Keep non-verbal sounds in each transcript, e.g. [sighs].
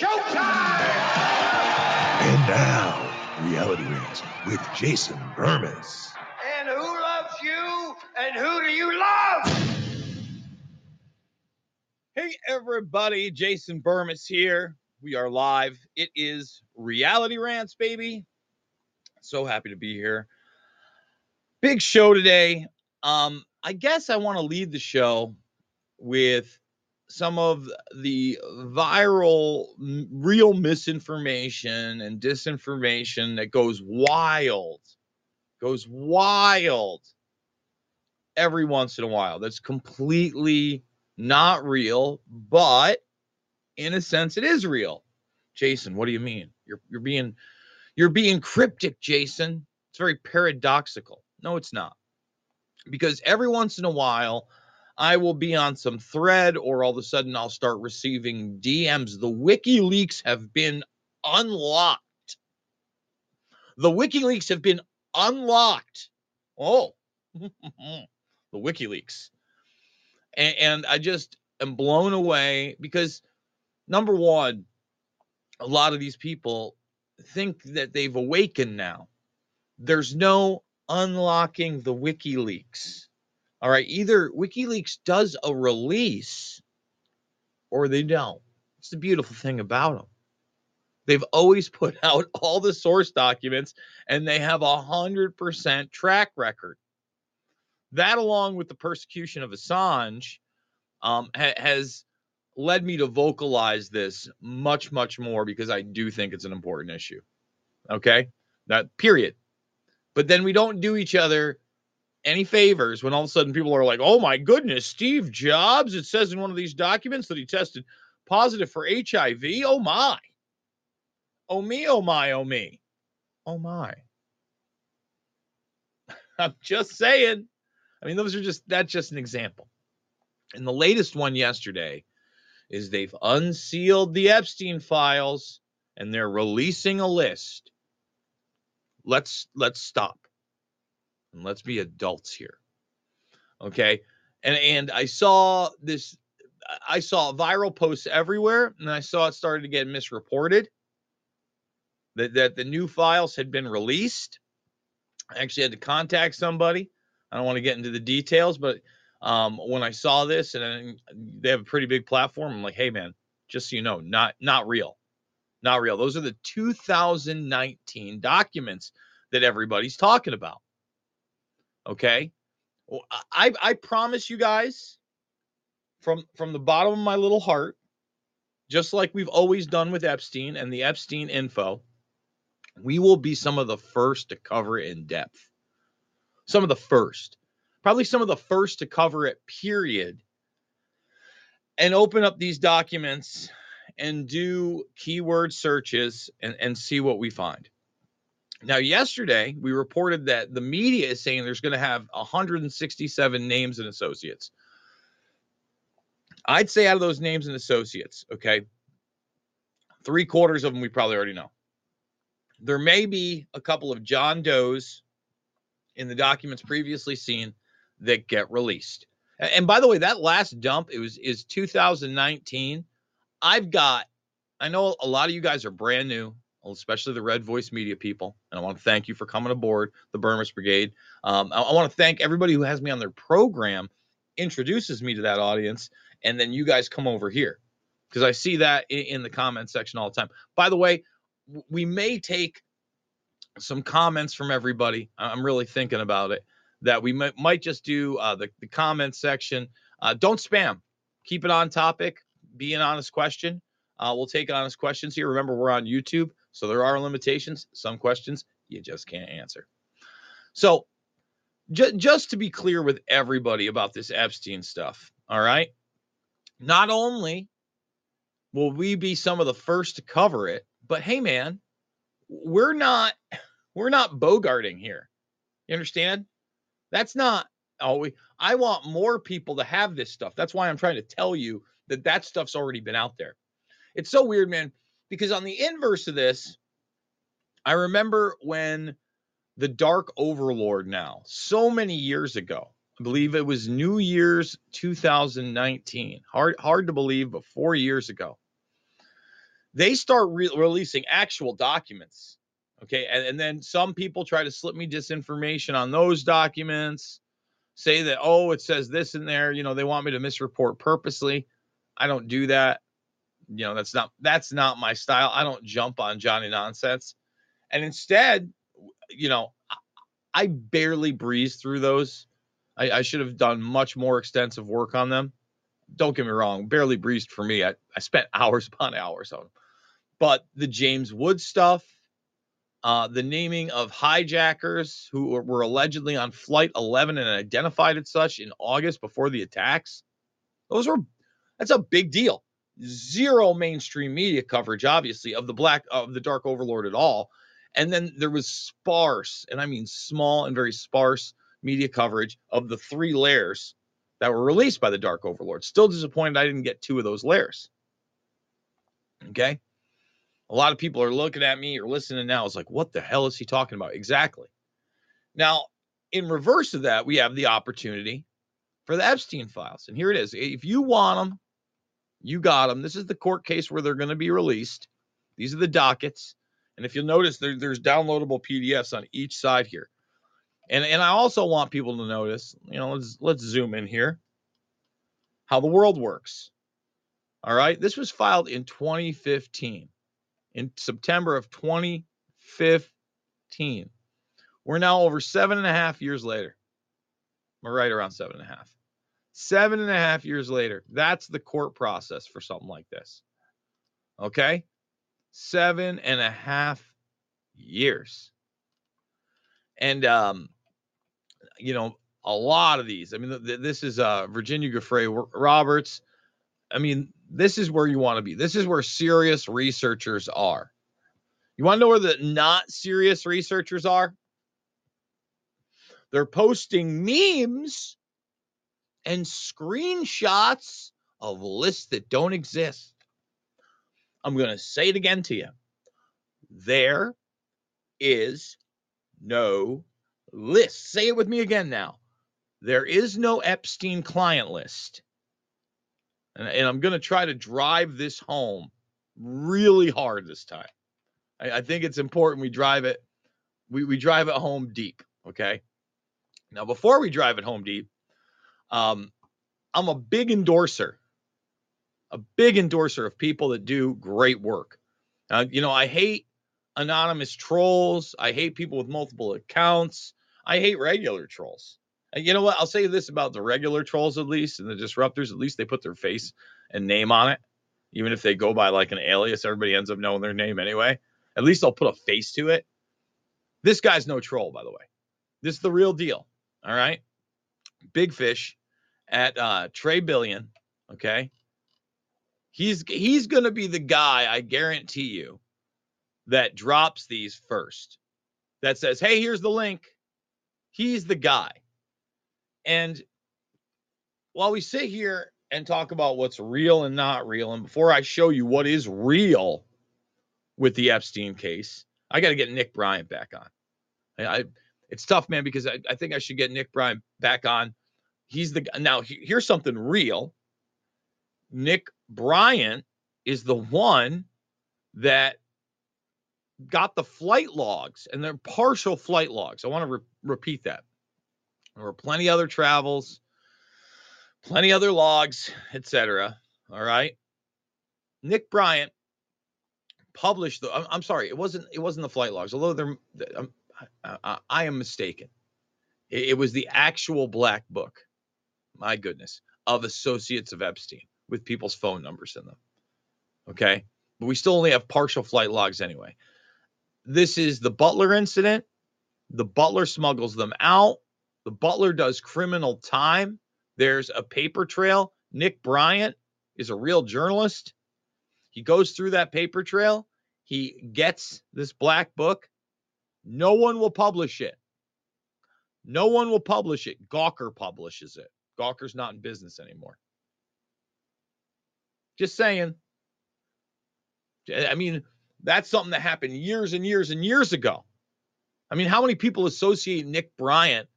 And now, Reality Rants with Jason Bermas. And who loves you? And who do you love? Hey, everybody, Jason Bermas here. We are live. It is Reality Rants, baby. So happy to be here. Big show today. Um, I guess I want to lead the show with some of the viral, real misinformation and disinformation that goes wild, goes wild every once in a while. That's completely not real, but in a sense, it is real. Jason, what do you mean? You're you're being you're being cryptic, Jason. It's very paradoxical. No, it's not. Because every once in a while, I will be on some thread, or all of a sudden I'll start receiving DMs. The WikiLeaks have been unlocked. The WikiLeaks have been unlocked. Oh, [laughs] the WikiLeaks. And, and I just am blown away because, number one, a lot of these people think that they've awakened now. There's no unlocking the WikiLeaks. All right, either WikiLeaks does a release or they don't. It's the beautiful thing about them. They've always [laughs] put out all the source documents and they have a hundred percent track record. That, along with the persecution of Assange, um, ha- has led me to vocalize this much, much more because I do think it's an important issue. Okay, that period. But then we don't do each other any favors when all of a sudden people are like, oh my goodness, Steve Jobs, it says in one of these documents that he tested positive for HIV. Oh my. Oh me, oh my, oh me. Oh my. [laughs] I'm just saying. I mean, those are just, that's just an example. And the latest one yesterday is they've unsealed the Epstein files and they're releasing a list. Let's let's stop and let's be adults here. Okay? And and I saw this I saw viral posts everywhere and I saw it started to get misreported that that the new files had been released. I actually had to contact somebody. I don't want to get into the details, but um, when I saw this and they have a pretty big platform, I'm like, hey man, just so you know, not not real, not real. Those are the 2019 documents that everybody's talking about. Okay, Well, I I promise you guys, from from the bottom of my little heart, just like we've always done with Epstein and the Epstein info, we will be some of the first to cover it in depth. Some of the first probably some of the first to cover it, period, and open up these documents and do keyword searches and, and see what we find. Now, yesterday we reported that the media is saying there's going to have 167 names and associates. I'd say out of those names and associates, okay, three quarters of them we probably already know. there may be a couple of John Does in the documents previously seen that get released. And by the way, that last dump it was is 2019. I've got I know a lot of you guys are brand new, especially the Red Voice Media people, and I want to thank you for coming aboard the Bermas Brigade. Um, I, I want to thank everybody who has me on their program, introduces me to that audience, and then you guys come over here because I see that in, in the comment section all the time. By the way, we may take some comments from everybody. I'm really thinking about it that we might, might just do uh, the, the comment section. Uh, don't spam. Keep it on topic. Be an honest question. Uh, we'll take honest questions here. Remember, we're on YouTube, so there are limitations. Some questions you just can't answer. So, ju- just to be clear with everybody about this Epstein stuff, all right? Not only will we be some of the first to cover it, but hey, man, we're not we're not bogarting here. You understand? That's not oh we I want more people to have this stuff. That's why I'm trying to tell you that that stuff's already been out there. It's so weird, man, because on the inverse of this, I remember when the Dark Overlord now, so many years ago, I believe it was New Year's 2019. Hard hard to believe, but 4 years ago. They start re- releasing actual documents. Okay, and, and then some people try to slip me disinformation on those documents, say that oh, it says this in there, you know, they want me to misreport purposely. I don't do that. You know, that's not that's not my style. I don't jump on Johnny nonsense. And instead, you know, I- barely breezed through those. I, I should have done much more extensive work on them. Don't get me wrong, barely breezed for me. I, I spent [laughs] hours upon hours on them. But the James Wood stuff, uh, the naming of hijackers who were allegedly on Flight 11 and identified as such in August before the attacks, those were that's a big deal. Zero mainstream media coverage, obviously, of the black of the Dark Overlord at all. And then there was sparse, and I mean small and very sparse media coverage of the three layers that were released by the Dark Overlord. Still disappointed I didn't get two of those layers. Okay. A lot of people are looking at me or listening now. It's like, what the hell is he talking about? Exactly. Now, in reverse of that, we have the opportunity for the Epstein files. And here it is. If you want them, you got them. This is the court case where they're going to be released. These are the dockets. And if you'll notice, there, there's downloadable PDFs on each side here. And, and I also want people to notice, you know, let's let's zoom in here, how the world works. All right. This was filed in 2015, in September of 2015. We're now over seven and a half years later. We're right around seven and a half. Seven and a half years later. That's the court process for something like this. Okay. Seven and a half years. And, um, you know, a lot of these. I mean, th- th- this is uh, Virginia Giuffre Ro- Roberts. I mean, this is where you want to be. This is where serious researchers are. You want to know where the not serious researchers are? They're posting memes and screenshots of lists that don't exist. I'm going to say it again to you. There is no list. Say it with me again now. There is no Epstein client list. And, and I'm going to try to drive this home really hard this time. I, I think it's important we drive it, we, we drive it home deep. Okay. Now, before we drive it home deep, um, I'm a big endorser, a big endorser of people that do great work. Uh, you know, I hate anonymous trolls. I hate people with multiple accounts. I hate regular trolls. And you know what? I'll say this about the regular trolls, at least, and the disruptors. At least they put their face and name on it. Even if they go by like an alias, everybody ends up knowing their name anyway. At least they'll put a face to it. This guy's no troll, by the way. This is the real deal. All right. Big fish at uh Trey Billion. Okay. He's he's gonna be the guy, I guarantee you, that drops these first. That says, hey, here's the link. He's the guy. And while we sit here and talk about what's real and not real, and before I show you what is real with the Epstein case, I got to get Nick Bryant back on. I, I it's tough, man, because I, I think I should get Nick Bryant back on. He's the now. Here's something real. Nick Bryant is the one that got the flight logs and they're partial flight logs. I want to re- repeat that. There were plenty other travels, plenty other logs, etc. All right. Nick Bryant published the. I'm, I'm, sorry, it wasn't. It wasn't the flight logs. Although they're, I'm, um, I, I, am mistaken. It, it was the actual black book. My goodness, of associates of Epstein with people's phone numbers in them. Okay, but we still only have partial flight logs anyway. This is the Butler incident. The Butler smuggles them out. The Butler does criminal time. There's a paper trail. Nick Bryant is a real journalist. He goes through that paper trail. He gets this black book. No one will publish it. No one will publish it. Gawker publishes it. Gawker's not in business anymore. Just saying. I mean, that's something that happened years and years and years ago. I mean, how many people associate Nick Bryant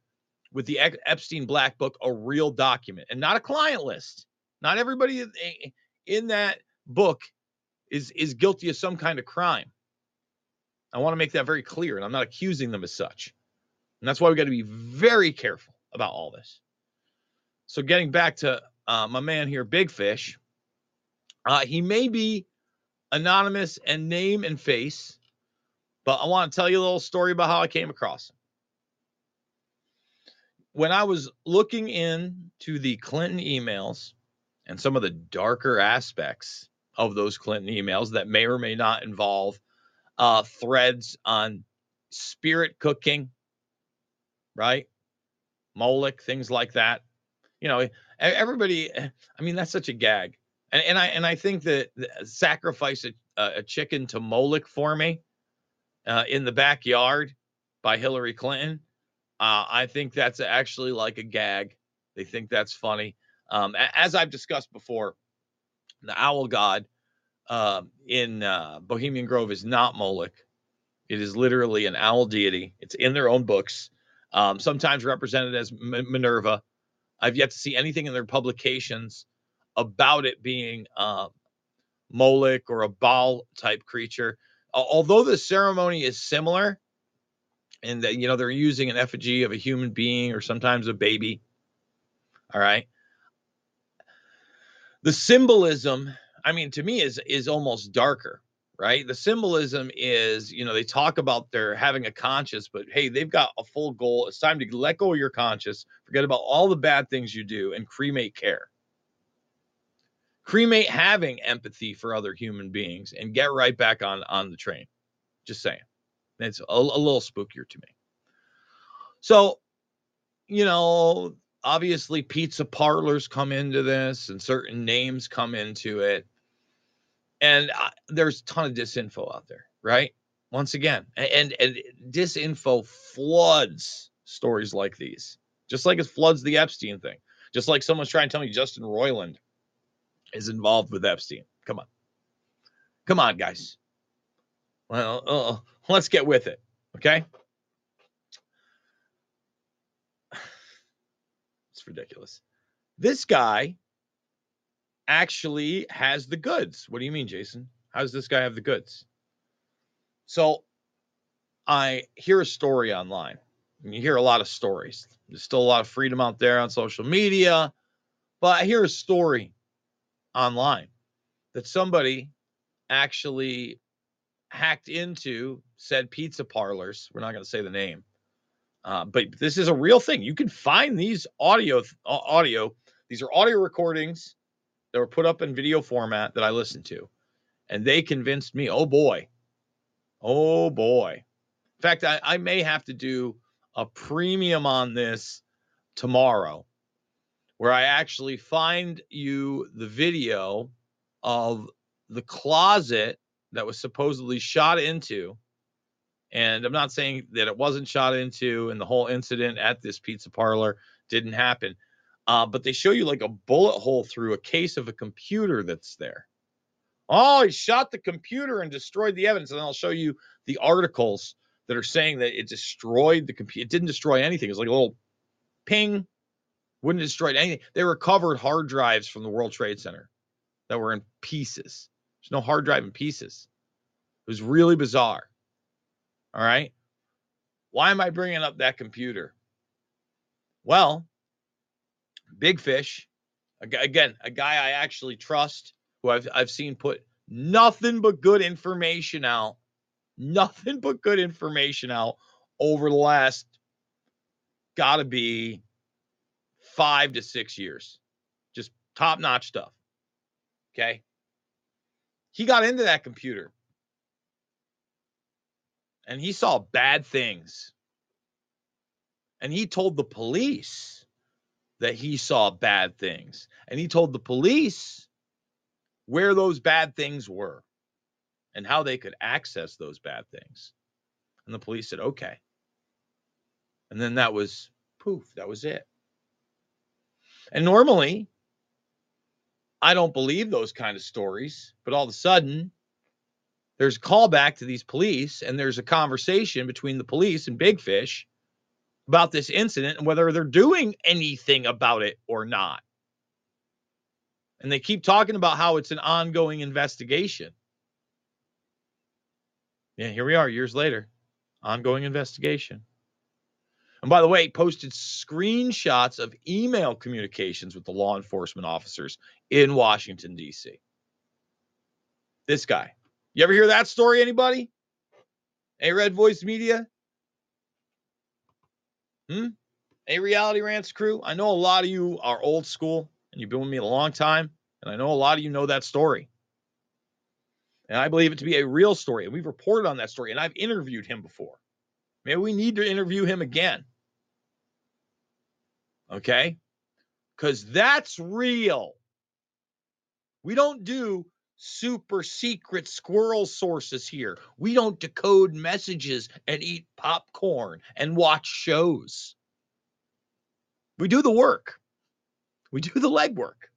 with the Epstein Black Book, a real document, and not a client list? Not everybody in that book is is guilty of some kind of crime. I want to make that very clear, and I'm not accusing them as such. And that's why we got to be very careful about all this. So, getting back to uh, my man here, Big Fish, uh, he may be anonymous and name and face, but I want to tell you a little story about how I came across him. When I was looking into the Clinton emails and some of the darker aspects of those Clinton emails that may or may not involve uh, threads on spirit cooking, right? Moloch, things like that. You know, everybody. I mean, that's such a gag. And, and I and I think that sacrifice a, a chicken to Moloch for me uh, in the backyard by Hillary Clinton. Uh, I think that's actually like a gag. They think that's funny. Um, as I've discussed before, the owl god uh, in uh, Bohemian Grove is not Moloch. It is literally an owl deity. It's in their own books, um, sometimes represented as M- Minerva. I've yet to see anything in their publications about it being uh, Moloch or a Baal type creature. Although the ceremony is similar, and that you know they're using an effigy of a human being or sometimes a baby. All right. The symbolism, I mean, to me is is almost darker, right? The symbolism is, you know, they talk about their having a conscience, but hey, they've got a full goal. It's time to let go of your conscience, forget about all the bad things you do, and cremate care. Cremate having empathy for other human beings and get right back on on the train. Just saying. It's a, a little spookier to me. So you know obviously pizza parlors come into this and certain names come into it and uh, there's a ton of disinfo out there right once again and and disinfo floods stories like these just like it floods the epstein thing just like someone's trying to tell me justin roiland is involved with Epstein. Come on. Come on, guys. Well, uh, let's get with it. Okay. [sighs] It's ridiculous. This guy actually has the goods. What do you mean, Jason? How does this guy have the goods? So I hear a story online. you hear a lot of stories. There's still a lot of freedom out there on social media, but I hear a story online that somebody actually hacked into said pizza parlors. We're not going to say the name, uh, but this is a real thing. You can find these audio audio. These are audio recordings that were put up in video format that I listened to, and they convinced me. Oh boy, oh boy. In fact, I, I may have to do a premium on this tomorrow where I actually find you the video of the closet that was supposedly shot into. And I'm not saying that it wasn't shot into and the whole incident at this pizza parlor didn't happen. Uh, but they show you like a bullet hole through a case of a computer that's there. Oh, he shot the computer and destroyed the evidence. And I'll show you the articles that are saying that it destroyed the computer. It didn't destroy anything. It was like a little ping, wouldn't destroy anything. They recovered hard drives from the World Trade Center that were in pieces. There's no hard drive in pieces. It was really bizarre. All right. Why am I bringing up that computer? Well, Big Fish, again, a guy I actually trust, who I've I've seen put nothing but good information out, nothing but good information out over the last got to be five to six years, just top notch stuff. Okay, he got into that computer and he saw bad things. And he told the police that he saw bad things. And he told the police where those bad things were and how they could access those bad things. And the police said, okay. And then that was poof, that was it. And normally, I don't believe those kind of stories, but all of a sudden, there's a callback to these police, and there's a conversation between the police and Big Fish about this incident and whether they're doing anything about it or not. And they keep talking about how it's an ongoing investigation. Yeah, here we are years later. Ongoing investigation. And by the way, posted screenshots of email communications with the law enforcement officers in Washington, D.C. This guy. You ever hear that story, anybody? A Red Voice Media? Hmm? A Reality Rants crew? I know a lot of you are old school and you've been with me a long time, and I know a lot of you know that story. And I believe it to be a real story. And we've reported on that story, and I've interviewed him before. Maybe we need to interview him again. Okay? Because that's real. We don't do super secret squirrel sources here. We don't decode messages and eat popcorn and watch shows. We do the work, we do the legwork.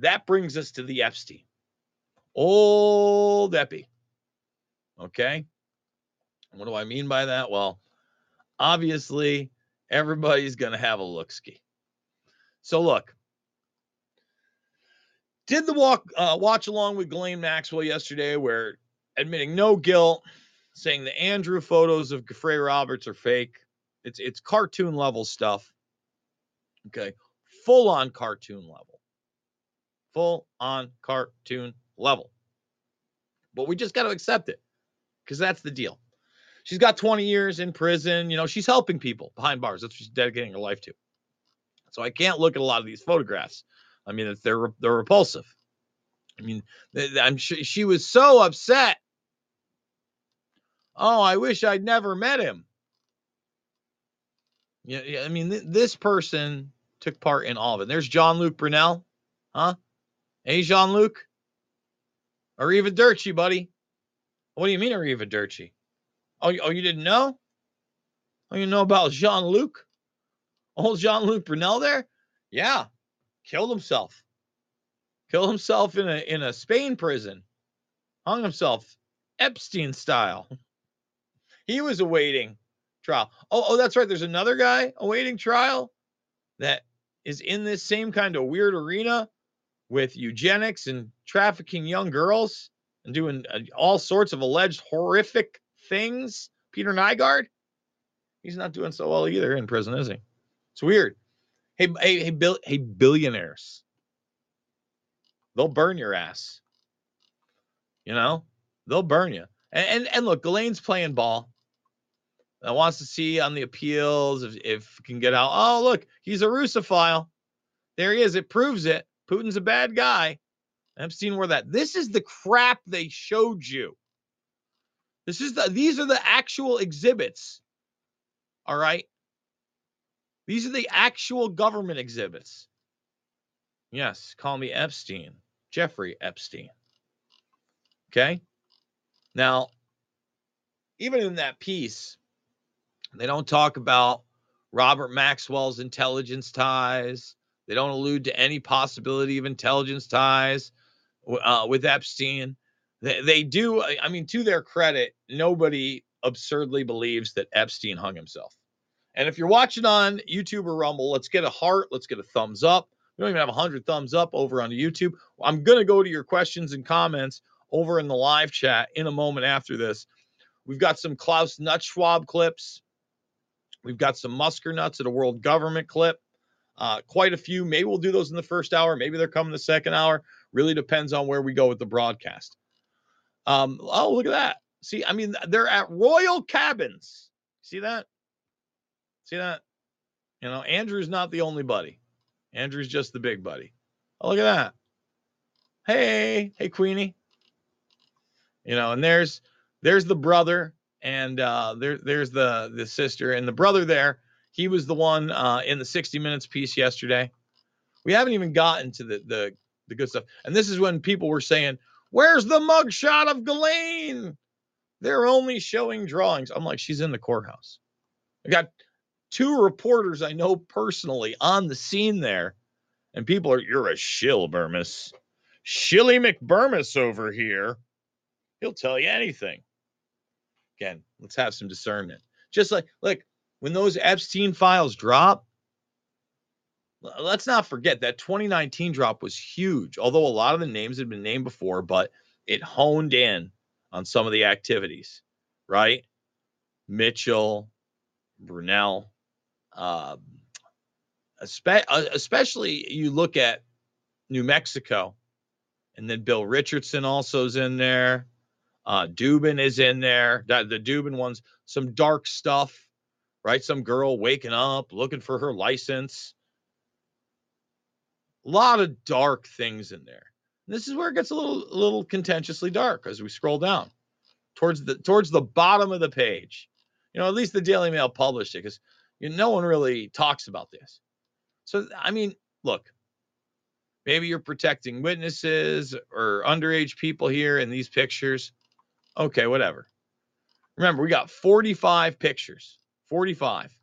That brings us to the Epstein. Old Epi. Okay. What do I mean by that? Well, obviously, everybody's going to have a look ski. So, look, did the walk uh, watch along with Ghislaine Maxwell yesterday, where admitting no guilt, saying the Andrew photos of Giuffre Roberts are fake. It's it's cartoon level stuff. Okay, full on cartoon level, full on cartoon level. But we just got to accept it because that's the deal. She's got 20 years in prison. You know, she's helping people behind bars. That's what she's dedicating her life to. So I can't look at a lot of these photographs I mean, they're they're repulsive. I mean, I'm she was so upset. Oh, I wish I'd never met him. Yeah, I mean, th- this person took part in all of it. There's Jean Luc Brunel, huh? Hey, Jean Luc. Arrivederci, buddy. What do you mean, Arrivederci? Oh, oh, you didn't know? Oh, you know about Jean Luc? Old Jean Luc Brunel there? Yeah, killed himself. Killed himself in a in a Spain prison. Hung himself Epstein style. [laughs] He was awaiting trial. Oh, oh, that's right. There's another guy awaiting trial that is in this same kind of weird arena with eugenics and trafficking young girls and doing uh, all sorts of alleged horrific things. Peter Nygard, he's not doing so well either in prison, is he? It's weird. Hey, hey, hey, hey, billionaires. They'll burn your ass. You know, they'll burn you. And and, and look, Ghislaine's playing ball. I wants to see on the appeals if if can get out. Oh, look, he's a Russophile. There he is. It proves it. Putin's a bad guy. Epstein wore that. This is the crap they showed you. This is the these are the actual exhibits. All right. These are the actual government exhibits. Yes, call me Epstein, Jeffrey Epstein. Okay. Now, even in that piece, they don't talk about Robert Maxwell's intelligence ties. They don't allude to any possibility of intelligence ties uh, with Epstein. They, they do. I mean, to their credit, nobody absurdly believes that Epstein hung himself. And if you're watching on YouTube or Rumble, let's get a heart. Let's get a thumbs up. We don't even have 100 thumbs up over on YouTube. I'm going to go to your questions and comments over in the live chat in a moment after this. We've got some Klaus Nutschwab clips. We've got some Musker nuts at a world government clip. Uh, quite a few. Maybe we'll do those in the first hour. Maybe they're coming the second hour. Really depends on where we go with the broadcast. Um, oh, look at that. See, I mean, they're at Royal Cabins. See that? See that? You know, Andrew's not the only buddy. Andrew's just the big buddy. Oh, look at that. Hey, hey, Queenie. You know, and there's there's the brother, and uh, there there's the the sister, and the brother there. He was the one uh, in the 60 Minutes piece yesterday. We haven't even gotten to the the the good stuff. And this is when people were saying, "Where's the mugshot of Ghislaine?" They're only showing drawings. I'm like, she's in the courthouse. I got two reporters I know personally on the scene there, and people are, you're a shill, Bermas. Shilly McBermas over here. He'll tell you anything. Again, let's have some discernment. Just like, look, when those Epstein files drop, let's not forget that 2019 drop was huge. Although a lot of the names had been named before, but it honed in on some of the activities, right? Mitchell, Brunel, uh, especially you look at New Mexico, and then Bill Richardson also is in there. Uh, Dubin is in there. That the Dubin ones, some dark stuff, right? Some girl waking up looking for her license. A lot of dark things in there. This is where it gets a little, a little contentiously dark as we scroll down towards the towards the bottom of the page. You know, at least the Daily Mail published it because you know, no one really talks about this. So, I mean, look, maybe you're protecting witnesses or underage people here in these pictures. Okay, whatever. Remember, we got 45 pictures. 45.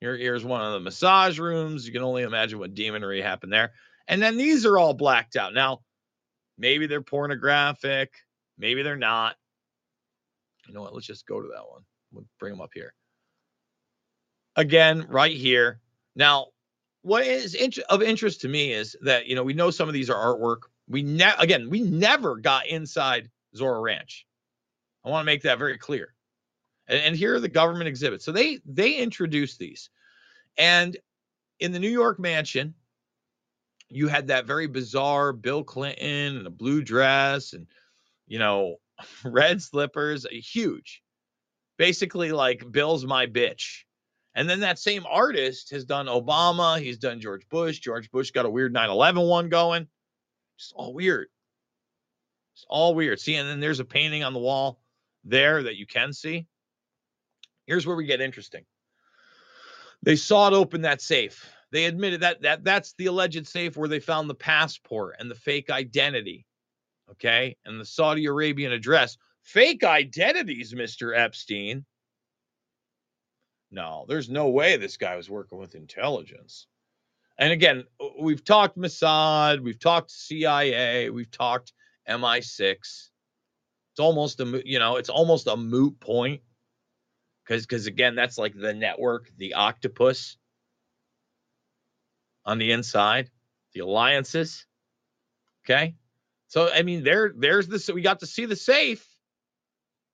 Here, here's one of the massage rooms. You can only imagine what demonry happened there. And then these are all blacked out. Now, maybe they're pornographic. Maybe they're not. You know what? Let's just go to that one. We'll bring them up here again right here. Now, what is of interest to me is that you know we know some of these are artwork. We ne- again we never got inside Zorro Ranch. I want to make that very clear. And, and here are the government exhibits. So they they introduced these, and in the New York mansion, you had that very bizarre Bill Clinton in a blue dress and you know [laughs] red slippers, huge, basically like Bill's my bitch and then that same artist has done Obama, he's done George Bush. George Bush got a weird 9 11 one going. It's all weird. It's all weird. See, and then there's a painting on the wall there that you can see. Here's where we get interesting. They sawed open that safe. They admitted that that that's the alleged safe where they found the passport and the fake identity. Okay, and the Saudi Arabian address. Fake identities, Mr. Epstein. No, there's no way this guy was working with intelligence. And again, we've talked Mossad, we've talked CIA, we've talked MI6. It's almost a you know, it's almost a moot point because because again, that's like the network, the octopus on the inside, the alliances. Okay, so I mean, there there's this. We got to see the safe.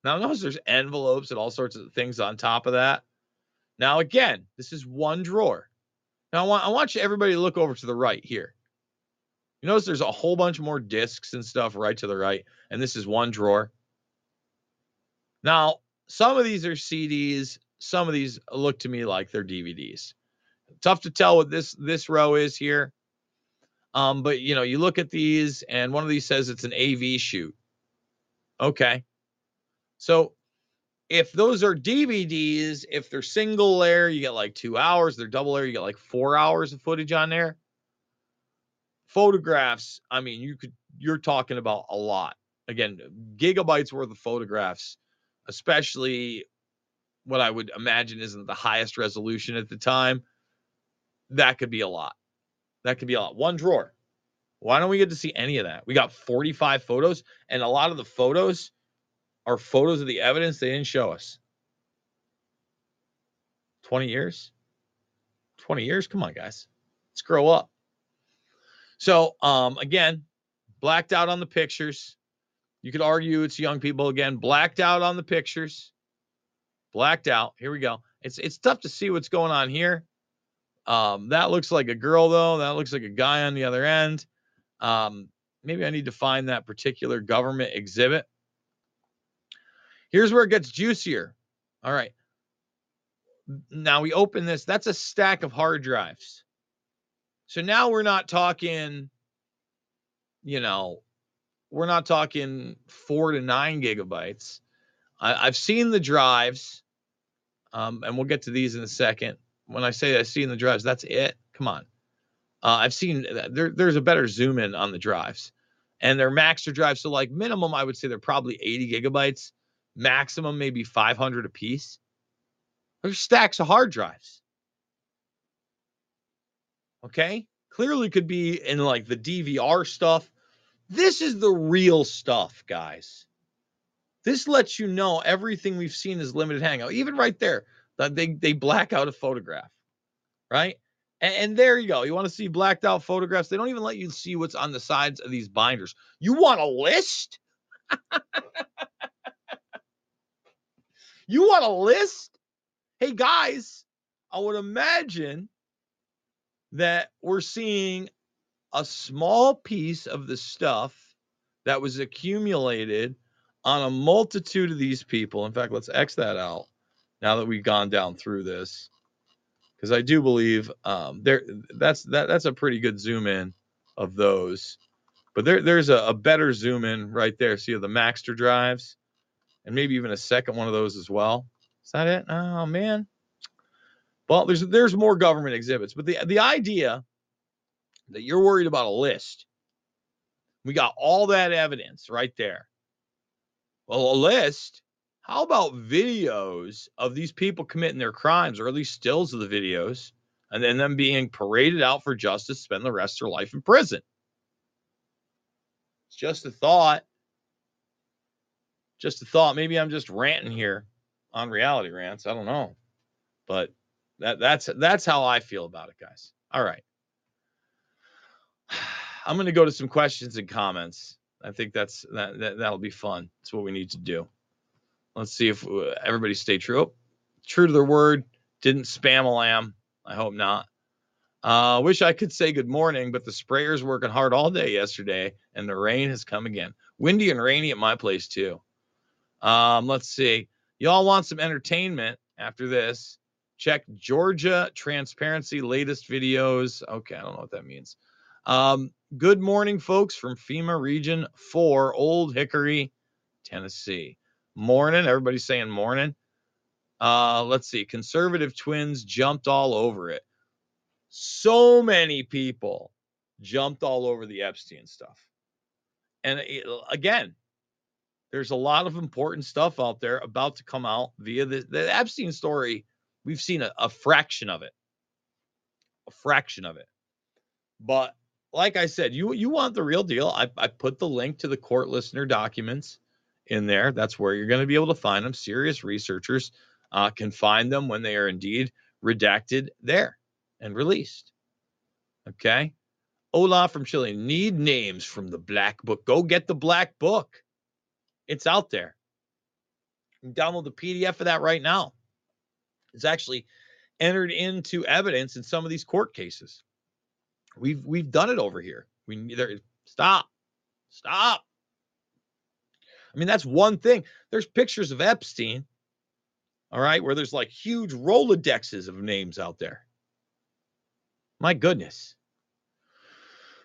Now notice there's envelopes and all sorts of things on top of that. Now, again, this is one drawer. Now, I want, I want you everybody to look over to the right here. You notice there's a whole bunch more discs and stuff right to the right, and this is one drawer. Now, some of these are CDs, some of these look to me like they're DVDs. Tough to tell what this this row is here. Um, but you know, you look at these, and one of these says it's an AV shoot. Okay. So if those are DVDs, if they're single layer, you get like two hours. They're double layer, you get like four hours of footage on there. Photographs, I mean, you could you're talking about a lot. Again, gigabytes worth of photographs, especially what I would imagine isn't the highest resolution at the time. That could be a lot. That could be a lot. One drawer. Why don't we get to see any of that? We got 45 photos, and a lot of the photos are photos of the evidence they didn't show us. 20 years? 20 years? Come on, guys. Let's grow up. So, um, again, blacked out on the pictures. You could argue it's young people again, blacked out on the pictures. Blacked out. Here we go. It's it's tough to see what's going on here. Um, that looks like a girl though. That looks like a guy on the other end. Um, maybe I need to find that particular government exhibit. Here's where it gets juicier. All right. Now we open this. That's a stack of hard drives. So now we're not talking, you know, we're not talking four to nine gigabytes. I, have seen the drives, um, and we'll get to these in a second. When I say I've seen the drives, that's it. Come on. Uh, I've seen there, there's a better zoom in on the drives, and they're Maxtor drives. So, like minimum, I would say they're probably 80 gigabytes, maximum maybe 500 a piece. There's stacks of hard drives. Okay. Clearly could be in like the DVR stuff. This is the real stuff, guys. This lets you know everything we've seen is limited hangout. Even right there, they they black out a photograph, right? And, and there you go. You want to see blacked out photographs? They don't even let you see what's on the sides of these binders. You want a list? [laughs] you want a list? Hey guys, I would imagine that we're seeing a small piece of the stuff that was accumulated on a multitude of these people. In fact, let's X that out now that we've gone down through this. Because I do believe um, there that's that that's a pretty good zoom in of those. But there there's a, a better zoom in right there. See the Maxtor drives, and maybe even a second one of those as well. Is that it? Oh man. Well, there's there's more government exhibits, but the the idea that you're worried about a list, we got all that evidence right there. Well, a list. How about videos of these people committing their crimes, or at least stills of the videos, and then them being paraded out for justice, spend the rest of their life in prison? It's just a thought. Just a thought. Maybe I'm just ranting here on reality rants. I don't know, but that that's that's how I feel about it, guys. All right. [sighs] I'm going to go to some questions and comments. I think that's that, that that'll be fun. That's what we need to do. Let's see if uh, everybody stay true. Oh, true to their word. Didn't spam a lamb. I hope not. Uh, wish I could say good morning, but the sprayer's working hard all day yesterday, and the rain has come again. Windy and rainy at my place too. Um, let's see. Y'all want some entertainment after this? Check Georgia Transparency latest videos. Okay, I don't know what that means. Um, good morning, folks, from FEMA Region 4, Old Hickory, Tennessee. Morning. Everybody's saying morning. Uh, let's see. Conservative twins jumped all over it. So many people jumped all over the Epstein stuff. And it, again, there's a lot of important stuff out there about to come out via the, the Epstein story We've seen a, a fraction of it, a fraction of it. But like I said, you you want the real deal. I, I put the link to the court listener documents in there. That's where you're going to be able to find them. Serious researchers uh, can find them when they are indeed redacted there and released. Okay. Olaf from Chile, need names from the black book. Go get the black book. It's out there. Download the PDF of that right now. It's actually entered into evidence in some of these court cases. We've we've done it over here. We neither stop, stop. I mean, that's one thing. There's pictures of Epstein, all right, where there's like huge Rolodexes of names out there. My goodness.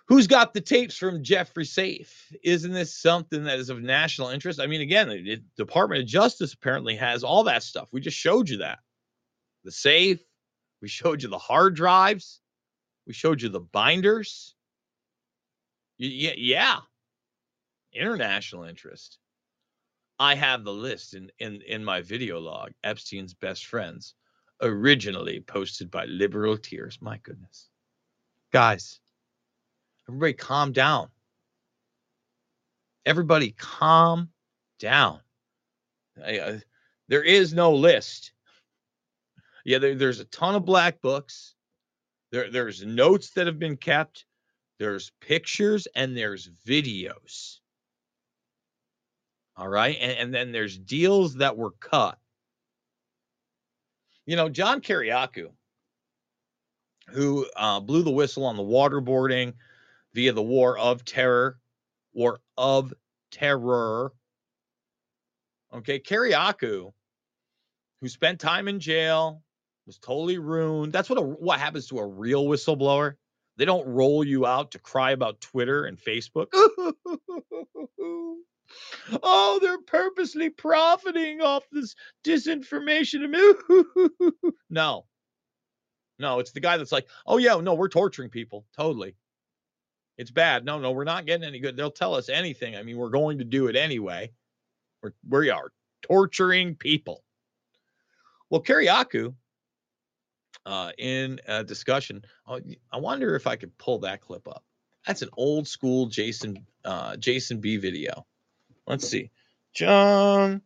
Who's got the tapes from Jeffrey Safe? Isn't this something that is of national interest? I mean, again, the Department of Justice apparently has all that stuff. We just showed you that the safe. We showed you the hard drives. We showed you the binders. Yeah, yeah. International interest. I have the list in, in, in my video log, Epstein's best friends, originally posted by Liberal Tears. My goodness. Guys, Everybody calm down. Everybody calm down. I- I- there is no list. Yeah, there, there's a ton of black books. There, there's notes that have been kept. There's pictures and there's videos. All right. And, and then there's deals that were cut. You know, John Kiriakou, who uh, blew the whistle on the waterboarding via the War of Terror, War of Terror. Okay, Kiriakou, who spent time in jail, was totally ruined. That's what a, what happens to a real whistleblower. They don't roll you out to cry about Twitter and Facebook. [laughs] oh, they're purposely profiting off this disinformation. [laughs] no. No, it's the guy that's like, oh, yeah, no, we're torturing people. Totally. It's bad. No, no, we're not getting any good. They'll tell us anything. I mean, we're going to do it anyway. We're, we are torturing people. Well, Kiriakou, uh, in a discussion, uh, I wonder if I could pull that clip up. That's an old school Jason uh, Jason B video. Let's see. John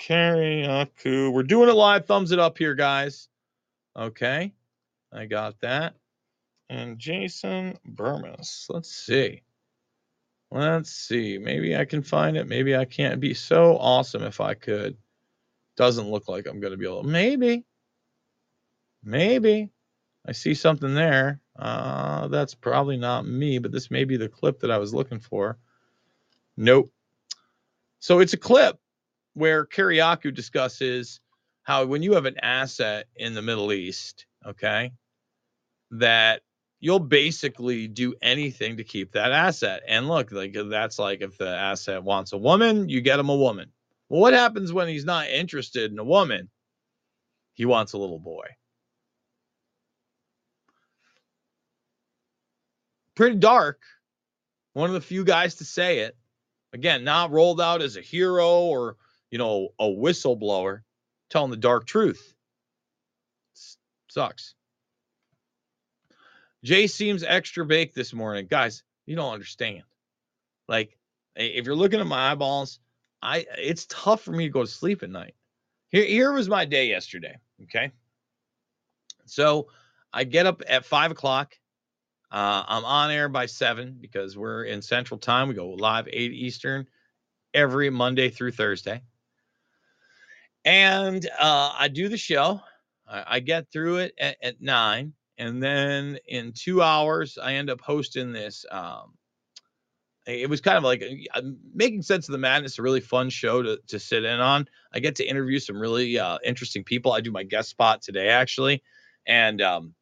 Kiriakou. We're doing it live. Thumbs it up here, guys. Okay. I got that. And Jason Bermas. Let's see. Let's see. Maybe I can find it. Maybe I can't. It'd be so awesome if I could. Doesn't look like I'm going to be able. Maybe. Maybe. I see something there. Uh, that's probably not me, but this may be the clip that I was looking for. Nope. So it's a clip where Kiriakou discusses how when you have an asset in the Middle East, okay, that you'll basically do anything to keep that asset. And look, like that's like if the asset wants a woman, you get him a woman. Well, what happens when he's not interested in a woman? He wants a little boy. Pretty dark. One of the few guys to say it. Again, not rolled out as a hero or, you know, a whistleblower, telling the dark truth. Sucks. Jay seems extra baked this morning. Guys, you don't understand. Like, if you're looking at my eyeballs, I it's tough for me to go to sleep at night. Here, here was my day yesterday. Okay. So I get up at five o'clock. Uh, I'm on air by seven because we're in Central Time. We go live eight Eastern every Monday through Thursday. And uh, I do the show. I, I get through it at, at nine, and then in two hours, I end up hosting this. Um, it was kind of like uh, making sense of the madness, a really fun show to, to sit in on. I get to interview some really uh, interesting people. I do my guest spot today, actually. And um,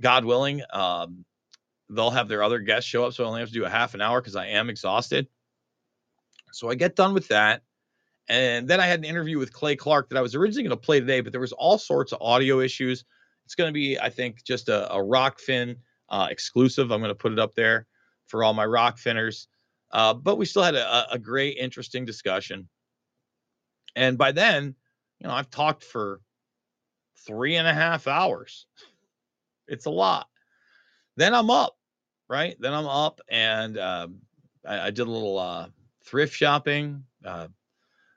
God willing, um, they'll have their other guests show up. So I only have to do a half an hour because I am exhausted. So I get done with that. And then I had an interview with Clay Clark that I was originally going to play today, but there was all sorts of audio issues. It's going to be, I think, just a, a Rokfin uh, exclusive. I'm going to put it up there for all my rock finners. Uh, but we still had a, a great, interesting discussion. And by then, you know, I've talked for three and a half hours. It's a lot. Then I'm up, right? Then I'm up and um, I, I did a little uh, thrift shopping. Uh,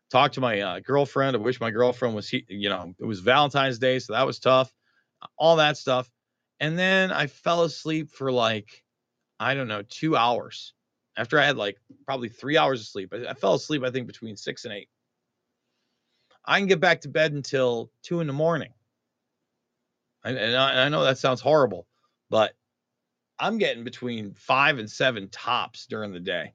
talked to my uh, girlfriend. I wish my girlfriend was, he, you know, it was Valentine's Day, so that was tough. All that stuff. And then I fell asleep for like I don't know, two hours after I had like probably three hours of sleep. I, I fell asleep, I think, between six and eight. I can get back to bed until two in the morning. And, and I, I know that sounds horrible, but I'm getting between five and seven tops during the day.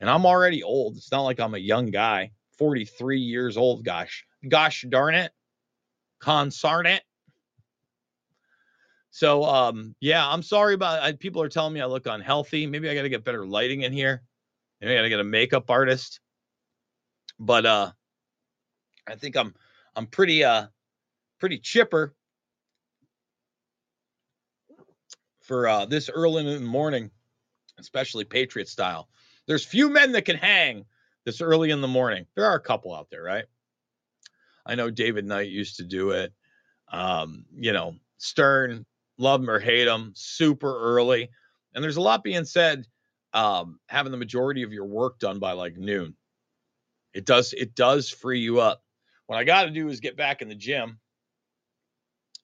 And I'm already old. It's not like I'm a young guy, 43 years old. Gosh, gosh darn it. Consarn it. So um yeah, I'm sorry about I, people are telling me I look unhealthy. Maybe I got to get better lighting in here. Maybe I got to get a makeup artist. But uh I think I'm I'm pretty uh pretty chipper for uh this early in the morning, especially Patriot style. There's few men that can hang this early in the morning. There are a couple out there, right? I know David Knight used to do it. Um, you know, Stern, love him or hate him, super early. And there's a lot being said um, having the majority of your work done by like noon. It does it does free you up. What I got to do is get back in the gym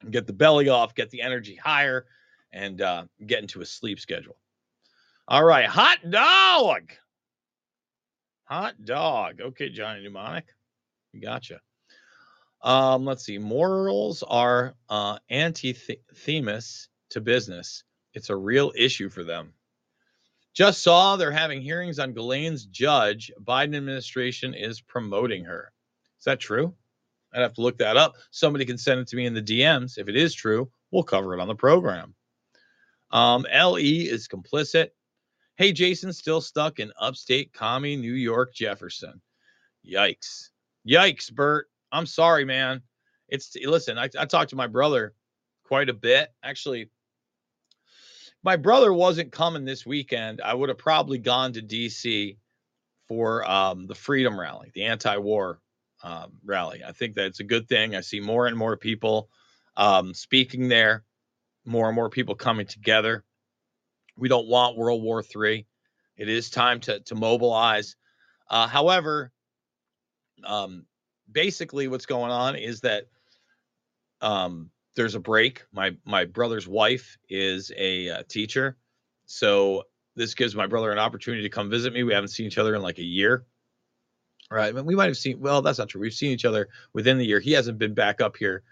and get the belly off, get the energy higher, and uh, get into a sleep schedule. All right, hot dog. Hot dog. Okay, Johnny Mnemonic. Gotcha. Um, let's see. Morals are uh, to business. It's a real issue for them. Just saw they're having hearings on Ghislaine's judge. Biden administration is promoting her. Is that true? I'd have to look that up. Somebody can send it to me in the DMs. If it is true, we'll cover it on the program. Um, LE is complicit. Hey, Jason, still stuck in upstate commie New York Jefferson. Yikes. Yikes, Bert. I'm sorry, man. It's listen, I, I talked to my brother quite a bit. Actually, my brother wasn't coming this weekend, I would have probably gone to DC for um, the Freedom Rally, the anti-war um, rally. I think that's a good thing. I see more and more people um, speaking there, more and more people coming together. We don't want World War III. It is time to to mobilize. Uh, however, um, basically, what's going on is that um, there's a break. My my brother's wife is a uh, teacher, so this gives my brother an opportunity to come visit me. We haven't seen each other in like a year, right? I mean, we might have seen. Well, that's not true. We've seen each other within the year. He hasn't been back up here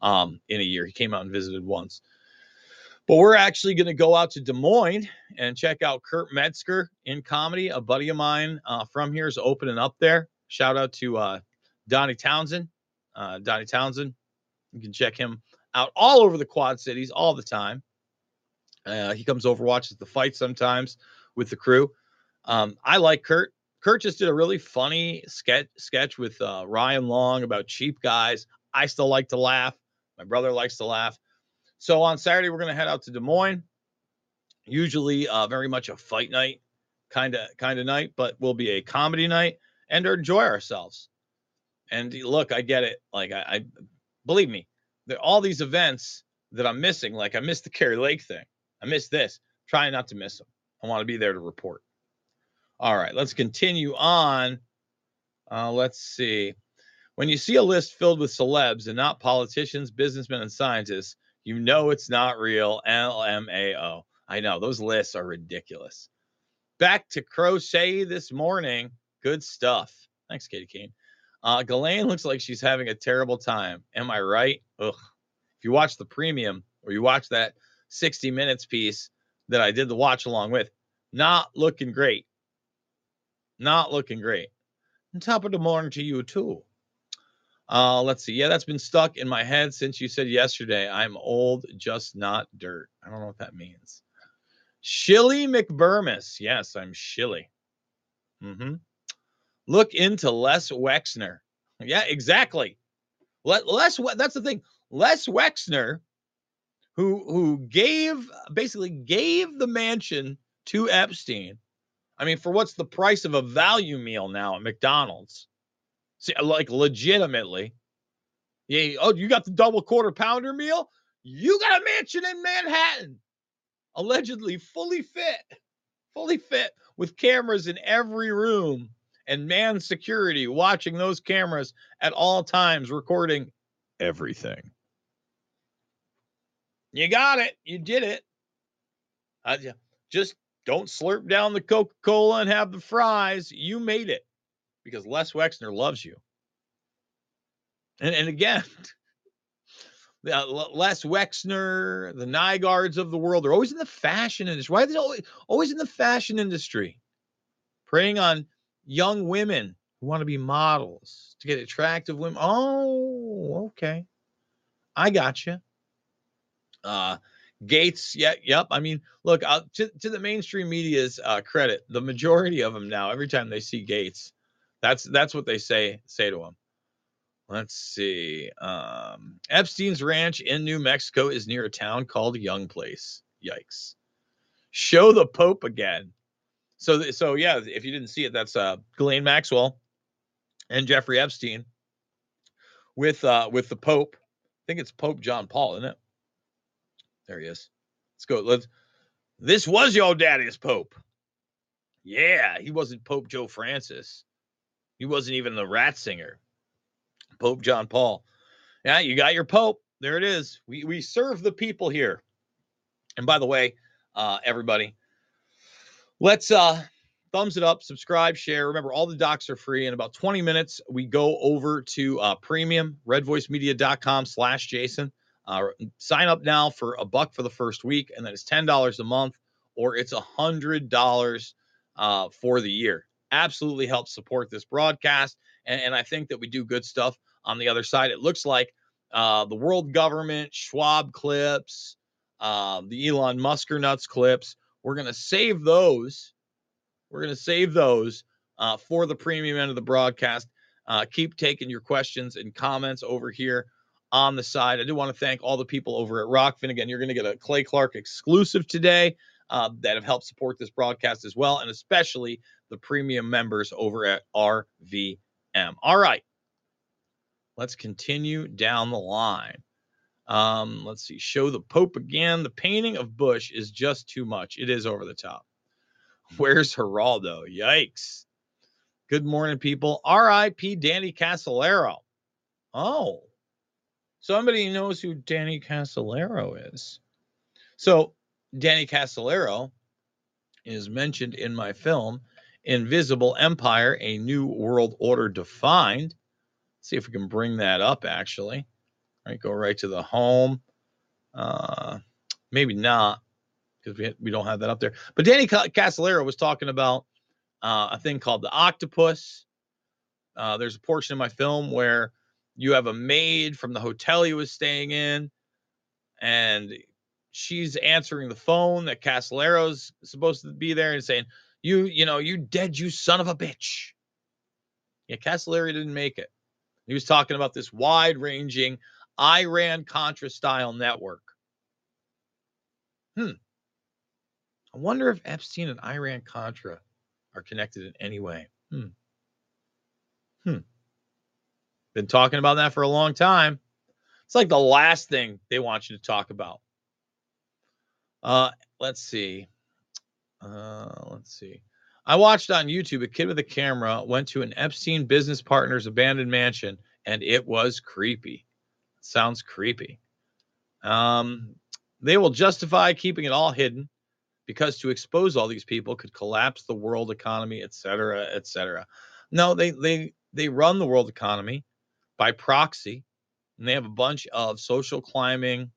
um, in a year. He came out and visited once. But we're actually going to go out to Des Moines and check out Kurt Metzger in comedy. A buddy of mine uh, from here is opening up there. Shout out to uh, Donnie Townsend. Uh, Donnie Townsend. You can check him out all over the Quad Cities all the time. Uh, he comes over, watches the fight sometimes with the crew. Um, I like Kurt. Kurt just did a really funny sketch sketch with uh, Ryan Long about cheap guys. I still like to laugh. My brother likes to laugh. So on Saturday we're gonna head out to Des Moines. Usually, uh, very much a fight night kind of kind of night, but will be a comedy night and enjoy ourselves. And look, I get it. Like I, I believe me, there all these events that I'm missing. Like I missed the Kari Lake thing. I missed this. trying not to miss them. I want to be there to report. All right, let's continue on. Uh, let's see. When you see a list filled with celebs and not politicians, businessmen, and scientists, you know it's not real. LMAO. I know those lists are ridiculous. Back to crochet this morning. Good stuff. Thanks, Katie Kane. Uh, Ghislaine looks like she's having a terrible time. Am I right? Ugh. If you watch the premium or you watch that 60 minutes piece that I did the watch along with, not looking great. Not looking great. And top of the morning to you too. Uh, let's see. Yeah, that's been stuck in my head since you said yesterday. I'm old, just not dirt. I don't know what that means. Shilly McBermas. Yes, I'm Shilly. Mm-hmm. Look into Les Wexner. Yeah, exactly. Les, Les that's the thing. Les Wexner, who who gave basically gave the mansion to Epstein. I mean, for what's the price of a value meal now at McDonald's? See, uh, like legitimately. Yeah. Oh, you got the double quarter pounder meal? You got a mansion in Manhattan, allegedly fully fit, fully fit with cameras in every room and man security watching those cameras at all times, recording everything. You got it. You did it. Uh, just don't slurp down the Coca Cola and have the fries. You made it because Les Wexner loves you. And, and again, [laughs] uh, Les Wexner, the Nygards of the world, they're always in the fashion industry. Why are they always, always in the fashion industry? Preying on young women who want to be models to get attractive women. Oh, okay. I got you. Uh, Gates, yeah, yep. I mean, look, uh, to, to the mainstream media's uh, credit, the majority of them now, every time they see Gates, that's that's what they say say to him. Let's see. Um, Epstein's ranch in New Mexico is near a town called Young Place. Yikes. Show the Pope again. So, so yeah, if you didn't see it, that's uh, Ghislaine Maxwell and Jeffrey Epstein with uh, with the Pope. I think it's Pope John Paul, isn't it? There he is. Let's go. Let's This was your daddy's Pope. Yeah, he wasn't Pope Joe Francis. He wasn't even the Ratzinger. Pope John Paul. Yeah, you got your Pope. There it is. We we serve the people here. And by the way, uh, everybody, let's uh thumbs it up, subscribe, share. Remember, all the docs are free. In about 20 minutes, we go over to uh, premium, redvoicemedia.com slash Jason. Uh, sign up now for a buck for the first week, and then it's $10 a month, or it's $100 uh, for the year. Absolutely helps support this broadcast. And, and I think that we do good stuff on the other side. It looks like uh, the world government, Schwab clips, uh, the Elon Musker nuts clips. We're going to save those. We're going to save those uh, for the premium end of the broadcast. Uh, keep taking your questions and comments over here on the side. I do want to thank all the people over at Rokfin. Again, you're going to get a Clay Clark exclusive today uh, that have helped support this broadcast as well, and especially the premium members over at RVM. All right, let's continue down the line. Um, let's see. Show the Pope again. The painting of Bush is just too much. It is over the top. [laughs] Where's Geraldo? Yikes. Good morning, people. R.I.P. Danny Casolaro. Oh, somebody knows who Danny Casolaro is. So, Danny Casolaro is mentioned in my film, Invisible Empire A New World Order Defined. Let's see if we can bring that up actually. Right, go right to the home. Uh, maybe not because we, we don't have that up there. But Danny Casolaro was talking about uh, a thing called the octopus. Uh, there's a portion of my film where you have a maid from the hotel he was staying in, and she's answering the phone that Casolaro's supposed to be there and saying, "You, you know, you dead, you son of a bitch." Yeah, Casolaro didn't make it. He was talking about this wide-ranging Iran Contra style network. Hmm. I wonder if Epstein and Iran Contra are connected in any way. Hmm. Hmm. Been talking about that for a long time. It's like the last thing they want you to talk about. Uh, let's see. Uh, let's see. I watched on YouTube a kid with a camera went to an Epstein business partner's abandoned mansion, and it was creepy. Sounds creepy. Um, they will justify keeping it all hidden because to expose all these people could collapse the world economy, et cetera, et cetera. No, they they they run the world economy by proxy, and they have a bunch of social climbing,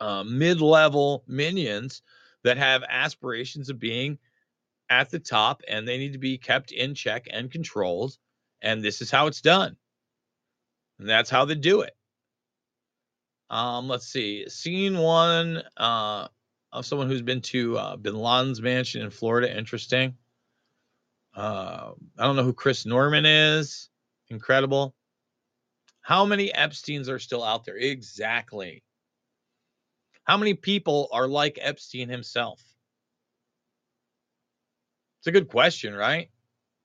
uh, mid-level minions that have aspirations of being at the top, and they need to be kept in check and controlled. And this is how it's done, and that's how they do it. Um, let's see. Scene one. Uh, of someone who's been to uh, Bin Laden's mansion in Florida. Interesting. Uh, I don't know who Chris Norman is. Incredible. How many Epsteins are still out there? Exactly. How many people are like Epstein himself? It's a good question, right?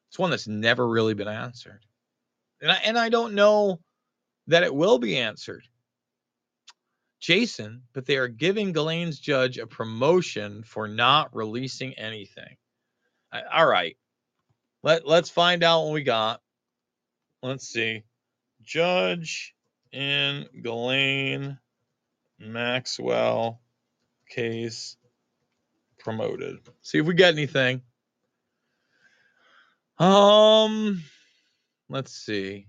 It's one that's never really been answered. And I, and I don't know that it will be answered. Jason, but they are giving Ghislaine's judge a promotion for not releasing anything. All right. Let, let's find out what we got. Let's see. Judge in Ghislaine Maxwell case promoted. See if we get anything. Um, let's see.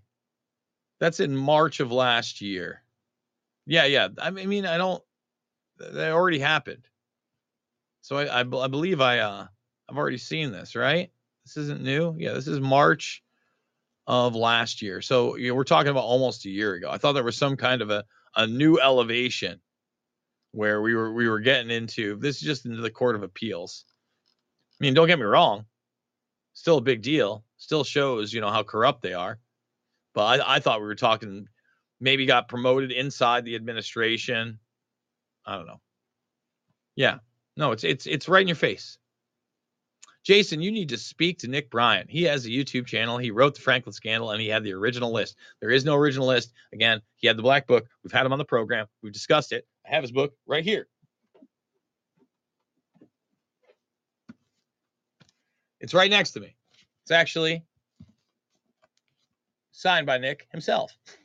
That's in March of last year. Yeah, yeah. I mean, I don't. That already happened. So I, I, I believe I, uh, I've already seen this, right? This isn't new. Yeah, this is March of last year. So you know, we're talking about almost a year ago. I thought there was some kind of a, a new elevation where we were we were getting into this is just into the court of appeals. I mean, don't get me wrong, still a big deal. Still shows you know how corrupt they are. But I, I thought we were talking maybe got promoted inside the administration. I don't know. Yeah. No, it's it's it's right in your face. Jason, you need to speak to Nick Bryant. He has a YouTube channel. He wrote the Franklin scandal and he had the original list. There is no original list. Again, he had the black book. We've had him on the program. We've discussed it. I have his book right here. It's right next to me. It's actually signed by Nick himself. [laughs]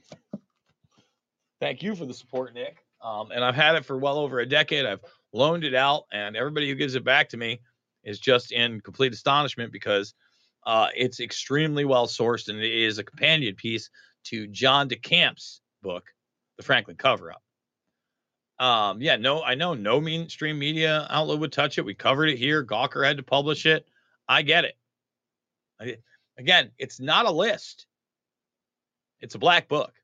Thank you for the support, Nick. Um, and I've had it for well over a decade. I've loaned it out, and everybody who gives it back to me is just in complete astonishment because uh, it's extremely well sourced and it is a companion piece to John DeCamp's book, The Franklin Cover Up. Um, yeah, no, I know no mainstream media outlet would touch it. We covered it here. Gawker had to publish it. I get it. I, again, it's not a list. It's a black book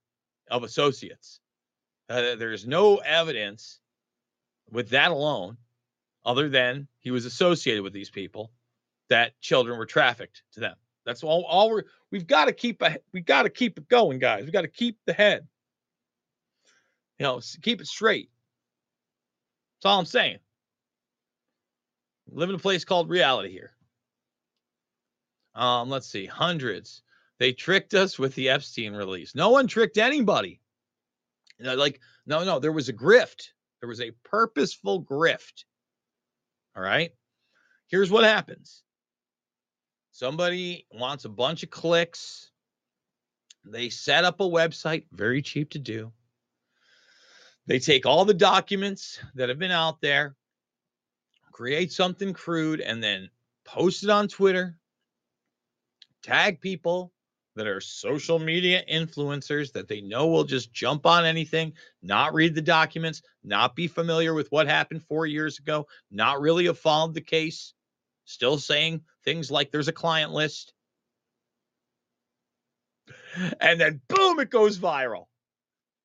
of associates. Uh, there's no evidence with that alone, other than he was associated with these people, that children were trafficked to them. That's all. All we're we've got to keep a we got to keep it going, guys. We've got to keep the head. You know, keep it straight. That's all I'm saying. Live in a place called reality here. Um, let's see, hundreds. They tricked us with the Epstein release. No one tricked anybody. Like, no, no, there was a grift. There was a purposeful grift. All right. Here's what happens somebody wants a bunch of clicks. They set up a website, very cheap to do. They take all the documents that have been out there, create something crude, and then post it on Twitter, tag people, that are social media influencers that they know will just jump on anything, not read the documents, not be familiar with what happened four years ago, not really have followed the case, still saying things like there's a client list. And then boom, it goes viral.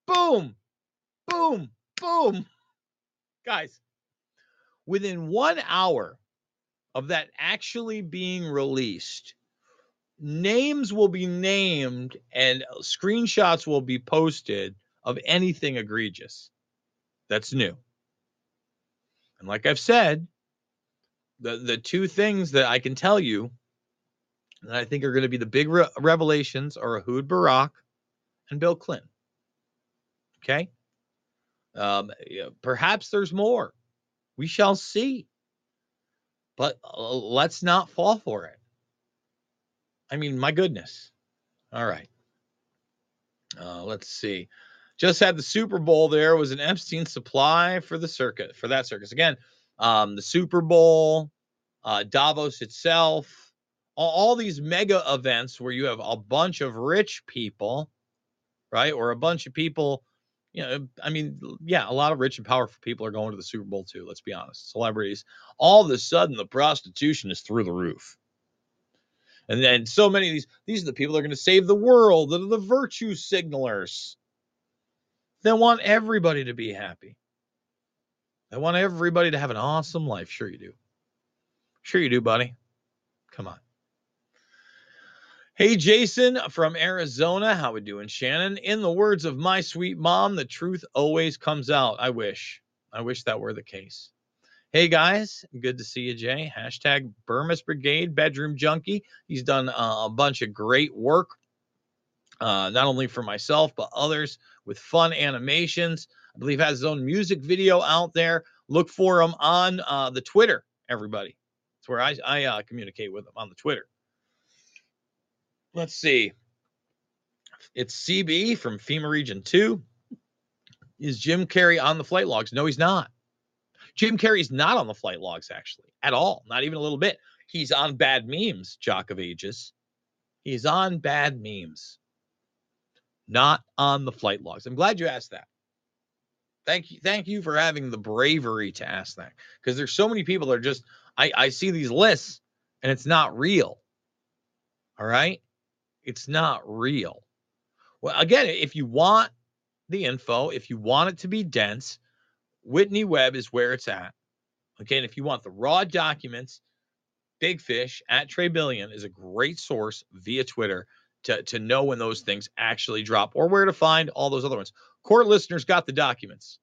Boom, boom, boom. Guys, within one hour of that actually being released, names will be named and screenshots will be posted of anything egregious that's new. And like I've said, the the two things that I can tell you that I think are going to be the big re- revelations are Ehud Barak and Bill Clinton. Okay, um, perhaps there's more. We shall see. But uh, let's not fall for it. I mean, my goodness. All right. Uh, let's see. Just had the Super Bowl there was an Epstein supply for the circuit for that circus. Again, um, the Super Bowl, uh, Davos itself, all, all these mega events where you have a bunch of rich people, right? Or a bunch of people, you know, I mean, yeah, a lot of rich and powerful people are going to the Super Bowl too. Let's be honest. Celebrities. All of a sudden, the prostitution is through the roof. And then so many of these, these are the people that are going to save the world, that are the virtue signalers. They want everybody to be happy. They want everybody to have an awesome life. Sure you do. Sure you do, buddy. Come on. Hey, Jason from Arizona. How are we doing, Shannon? In the words of my sweet mom, the truth always comes out. I wish. I wish that were the case. Hey guys, good to see you, Jay. Hashtag Bermas Brigade Bedroom Junkie. He's done uh, a bunch of great work, uh, not only for myself but others with fun animations. I believe has his own music video out there. Look for him on uh, the Twitter. Everybody, it's where I, I uh, communicate with him on the Twitter. Let's see. It's CB from FEMA Region Two. Is Jim Carrey on the flight logs? No, he's not. Jim Carrey's not on the flight logs actually at all, not even a little bit. He's on bad memes, Jock of Ages. He's on bad memes, not on the flight logs. I'm glad you asked that. Thank you, thank you for having the bravery to ask that because there's so many people that are just I I see these lists and it's not real. All right, it's not real. Well, again, if you want the info, if you want it to be dense, Whitney Webb is where it's at. Okay, and if you want the raw documents, Big Fish at Trey Billion is a great source via Twitter to, to know when those things actually drop or where to find all those other ones. Court listeners got the documents.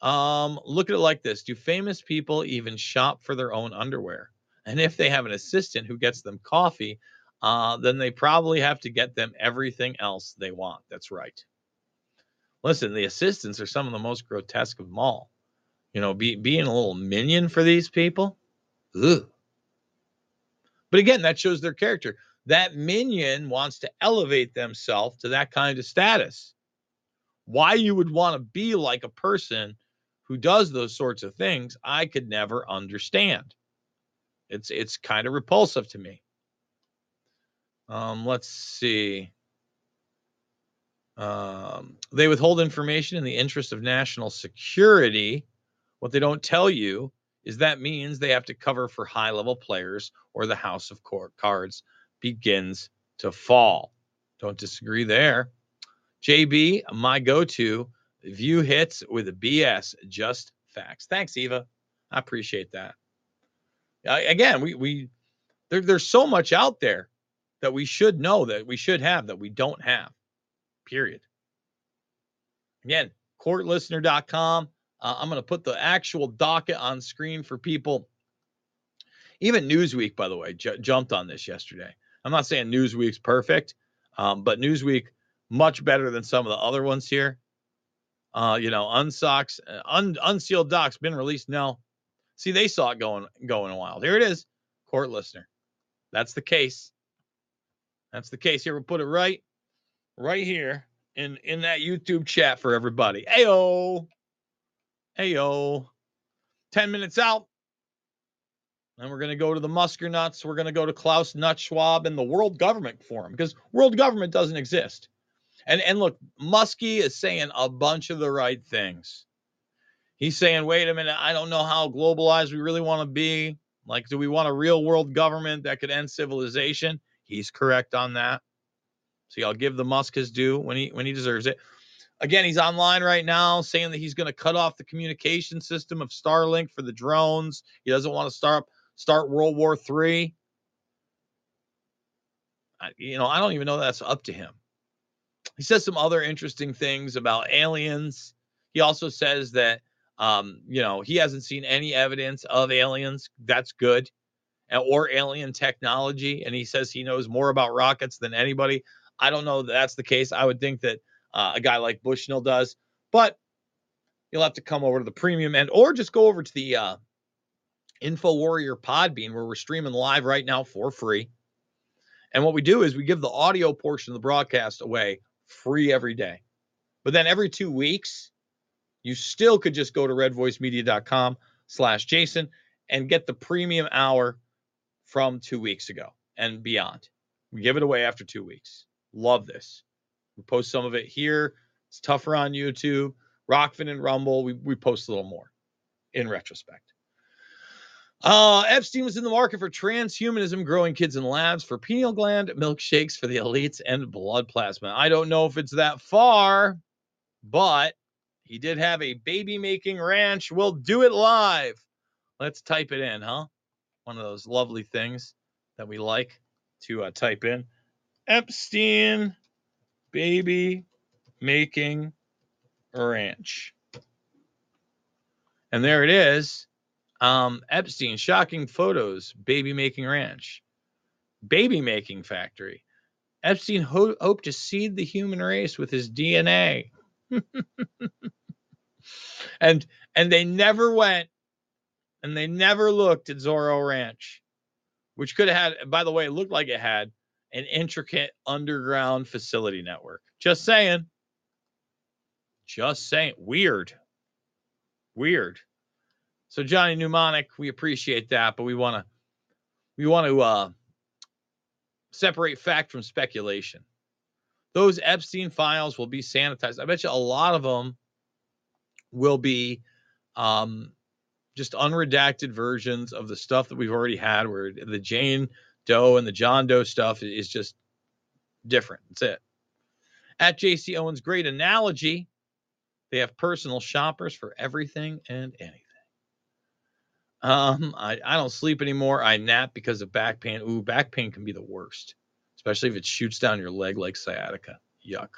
Um, look at it like this: Do famous people even shop for their own underwear? And if they have an assistant who gets them coffee, uh, then they probably have to get them everything else they want. That's right. Listen, the assistants are some of the most grotesque of them all. You know, be, being a little minion for these people, ugh, But again, that shows their character. That minion wants to elevate themselves to that kind of status. Why you would want to be like a person who does those sorts of things, I could never understand. It's it's kind of repulsive to me. Um, let's see. Um, they withhold information in the interest of national security. What they don't tell you is that means they have to cover for high level players or the house of cards begins to fall. Don't disagree there. JB, my go to view hits with a BS, just facts. Thanks, Eva. I appreciate that. Uh, again, we, we, there, there's so much out there that we should know that we should have that we don't have period. Again, courtlistener.com. Uh, I'm going to put the actual docket on screen for people. Even Newsweek, by the way, jumped on this yesterday. I'm not saying Newsweek's perfect, um, but Newsweek much better than some of the other ones here. Uh, you know, unsocks, uh, un, unsealed docs been released. No, see, they saw it going going wild. Here it is, court listener. That's the case. That's the case. Here we'll put it right right here in in that YouTube chat for everybody. Ayo. Ayo. 10 minutes out. And we're going to go to the Musker Nuts. We're going to go to Klaus Nut Schwab and the World Government Forum because world government doesn't exist. And and look, Muskie is saying a bunch of the right things. He's saying, wait a minute, I don't know how globalized we really want to be. Like, do we want a real world government that could end civilization? He's correct on that. See, I'll give the Musk his due when he when he deserves it. Again, he's online right now saying that he's going to cut off the communication system of Starlink for the drones. He doesn't want to start start World War Three. You know, I don't even know that's up to him. He says some other interesting things about aliens. He also says that um, you know, he hasn't seen any evidence of aliens. That's good. Or alien technology. And he says he knows more about rockets than anybody. I don't know that that's the case. I would think that uh, a guy like Bushnell does, but you'll have to come over to the premium end or just go over to the uh, Info Warrior Podbean where we're streaming live right now for free. And what we do is we give the audio portion of the broadcast away free every day. But then every two weeks, you still could just go to redvoicemedia.com slash Jason and get the premium hour from two weeks ago and beyond. We give it away after two weeks. Love this. We post some of it here. It's tougher on YouTube. Rokfin and Rumble, we, we post a little more in retrospect. Uh, Epstein was in the market for transhumanism, growing kids in labs for pineal gland milkshakes for the elites and blood plasma. I don't know if it's that far, but he did have a baby making ranch. We'll do it live. Let's type it in, huh? One of those lovely things that we like to uh, type in. Epstein baby making ranch. And there it is. Um, Epstein, shocking photos, baby making ranch, baby making factory. Epstein ho- hoped to seed the human race with his DNA. [laughs] and and they never went and they never looked at Zorro Ranch, which could have had, by the way, it looked like it had an intricate underground facility network. Just saying. Just saying. Weird. Weird. So Johnny Mnemonic, we appreciate that, but we want to we want to uh, separate fact from speculation. Those Epstein files will be sanitized. I bet you a lot of them will be um, just unredacted versions of the stuff that we've already had, where the Jane Doe and the John Doe stuff is just different. That's it. At JC Owens, great analogy. They have personal shoppers for everything and anything. Um, I, I don't sleep anymore. I nap because of back pain. Ooh, back pain can be the worst, especially if it shoots down your leg like sciatica. Yuck.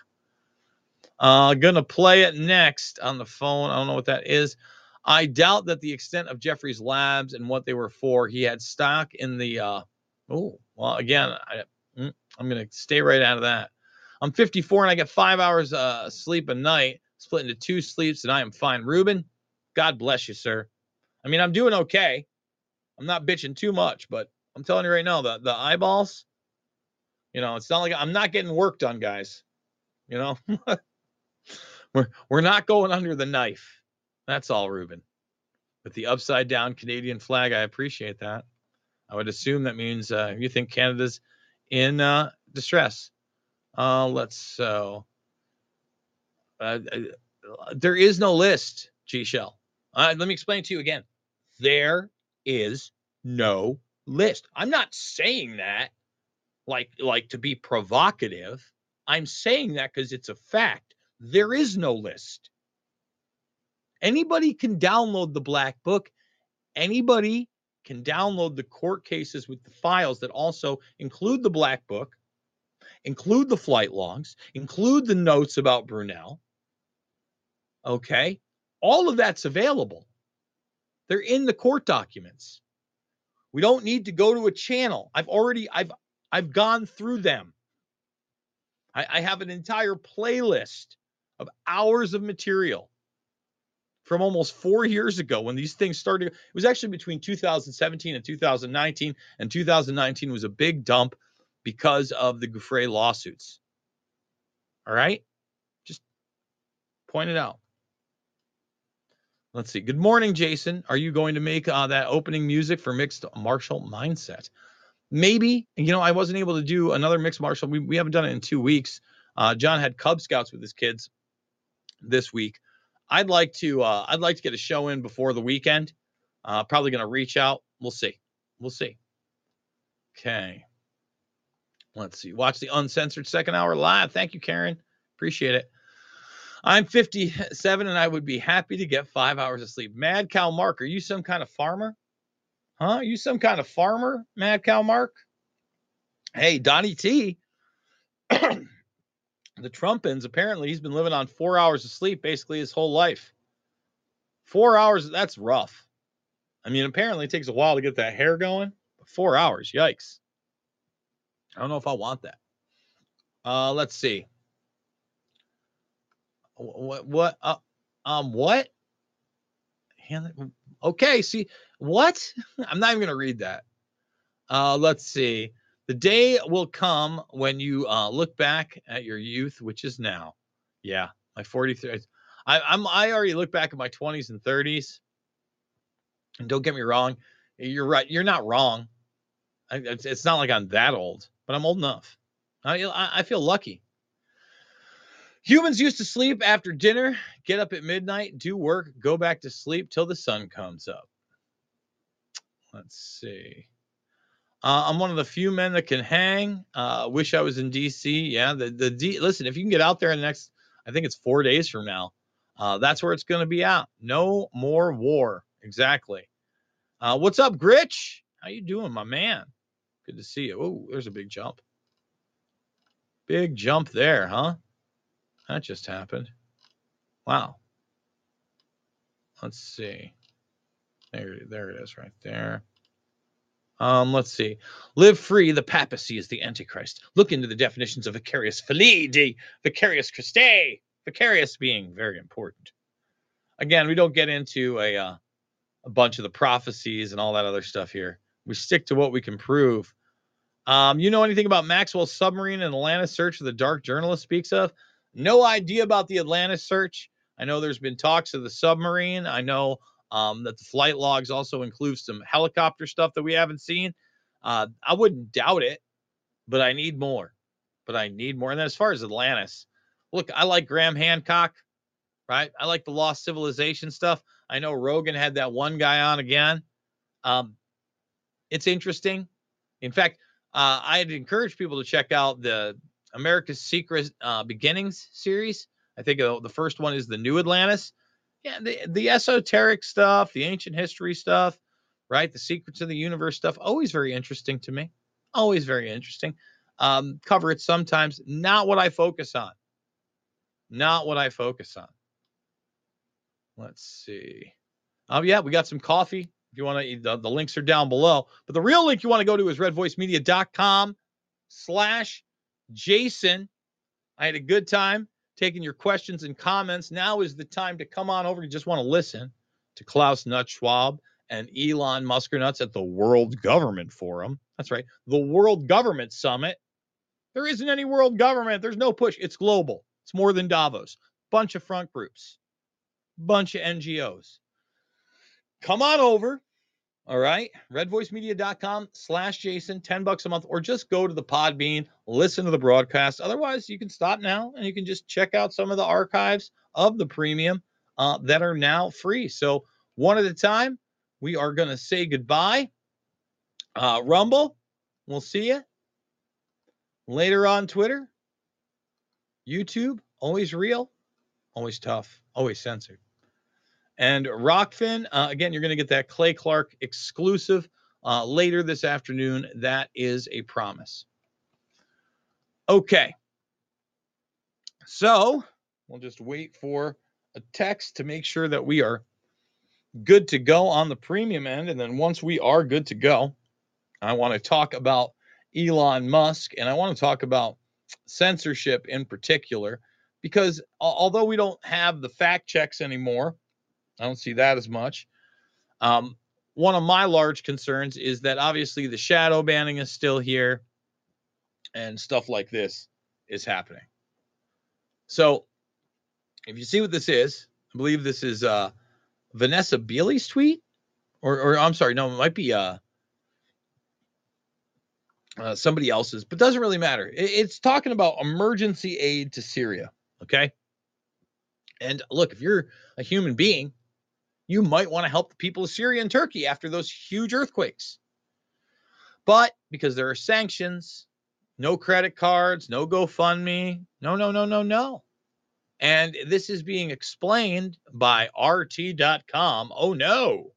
Uh, gonna play it next on the phone. I don't know what that is. I doubt that the extent of Jeffrey's labs and what they were for. He had stock in the uh, Oh, well, again, I, mm, I'm going to stay right out of that. I'm 54 and I get five hours uh, sleep a night, split into two sleeps, and I am fine. Ruben, God bless you, sir. I mean, I'm doing okay. I'm not bitching too much, but I'm telling you right now, the the eyeballs, you know, it's not like I'm not getting work done, guys. You know, [laughs] we're we're not going under the knife. That's all, Ruben. With the upside down Canadian flag, I appreciate that. I would assume that means uh, you think Canada's in uh, distress. Uh, let's so. Uh, uh, there is no list, G Shell. Uh, let me explain to you again. There is no list. I'm not saying that like like to be provocative. I'm saying that because it's a fact. There is no list. Anybody can download the black book. Anybody can download the court cases with the files that also include the black book, include the flight logs, include the notes about Brunel. Okay. All of that's available. They're in the court documents. We don't need to go to a channel. I've already I've I've gone through them. I, I have an entire playlist of hours of material from almost four years ago when these things started. It was actually between 2017 and 2019, and 2019 was a big dump because of the Giuffre lawsuits. All right, just point it out. Let's see. Good morning, Jason. Are you going to make uh, that opening music for Mixed Martial Mindset? Maybe. You know, I wasn't able to do another Mixed Martial. We, we haven't done it in two weeks. Uh, John had Cub Scouts with his kids this week. I'd like to uh, I'd like to get a show in before the weekend. Uh, probably going to reach out. We'll see. We'll see. Okay. Let's see. Watch the uncensored second hour live. Thank you, Karen. Appreciate it. I'm 57 and I would be happy to get five hours of sleep. Mad Cow Mark, are you some kind of farmer? Huh? Are you some kind of farmer, Mad Cow Mark? Hey, Donnie T. [clears throat] the Trumpins, apparently he's been living on four hours of sleep basically his whole life. Four hours, that's rough. I mean, apparently it takes a while to get that hair going, but four hours, yikes. I don't know if I want that. Uh, let's see. What? What? Uh, um. What? Okay. See what? [laughs] I'm not even gonna read that. Uh. Let's see. The day will come when you uh, look back at your youth, which is now. Yeah, my 43. I, I'm. I already look back at my 20s and 30s. And don't get me wrong, you're right. You're not wrong. I, it's, it's not like I'm that old, but I'm old enough. I, I feel lucky. Humans used to sleep after dinner, get up at midnight, do work, go back to sleep till the sun comes up. Let's see. Uh, I'm one of the few men that can hang. Uh, wish I was in DC. Yeah, the the D. Listen, if you can get out there in the next, I think it's four days from now. Uh, that's where it's going to be out. No more war. Exactly. Uh, what's up, Gritch? How you doing, my man? Good to see you. Oh, there's a big jump. Big jump there, huh? That just happened. Wow. Let's see. There, there it is right there. Um, let's see. Live free, the papacy is the Antichrist. Look into the definitions of vicarious filii, vicarious Christe, vicarious being very important. Again, we don't get into a uh, a bunch of the prophecies and all that other stuff here. We stick to what we can prove. Um, you know anything about Maxwell's submarine and Atlantis search the dark journalist speaks of? No idea about the Atlantis search. I know there's been talks of the submarine. I know um, that the flight logs also include some helicopter stuff that we haven't seen. Uh, I wouldn't doubt it, but I need more. But I need more. And then as far as Atlantis, look, I like Graham Hancock, right? I like the Lost Civilization stuff. I know Rogan had that one guy on again. Um, it's interesting. In fact, uh, I'd encourage people to check out the America's Secret uh, Beginnings series. I think uh, the first one is the New Atlantis. Yeah, the the esoteric stuff, the ancient history stuff, right? The secrets of the universe stuff, always very interesting to me. Always very interesting. Um, cover it sometimes. Not what I focus on. Not what I focus on. Let's see. Oh yeah, we got some coffee. If you want to, the, the links are down below. But the real link you want to go to is redvoicemedia.com slash Jason, I had a good time taking your questions and comments. Now is the time to come on over. You just want to listen to Klaus Nutt Schwab and Elon Muskernuts at the World Government Forum. That's right, the World Government Summit. There isn't any world government. There's no push. It's global. It's more than Davos. Bunch of front groups, bunch of NGOs. Come on over. All right. Redvoicemedia.com slash Jason, 10 bucks a month, or just go to the Podbean, listen to the broadcast. Otherwise, you can stop now and you can just check out some of the archives of the premium uh, that are now free. So, one at a time, we are going to say goodbye. Uh, Rumble, we'll see you later on Twitter, YouTube, always real, always tough, always censored. And Rokfin, uh, again, you're going to get that Clay Clark exclusive uh, later this afternoon. That is a promise. Okay. So we'll just wait for a text to make sure that we are good to go on the premium end. And then once we are good to go, I want to talk about Elon Musk and I want to talk about censorship in particular because although we don't have the fact checks anymore, I don't see that as much. Um, one of my large concerns is that obviously the shadow banning is still here and stuff like this is happening. So if you see what this is, I believe this is uh, Vanessa Beeley's tweet, or, or I'm sorry, no, it might be uh, uh, somebody else's, but doesn't really matter. It, it's talking about emergency aid to Syria. Okay. And look, if you're a human being, you might want to help the people of Syria and Turkey after those huge earthquakes. But because there are sanctions, no credit cards, no GoFundMe, no, no, no, no, no. And this is being explained by RT.com. Oh no.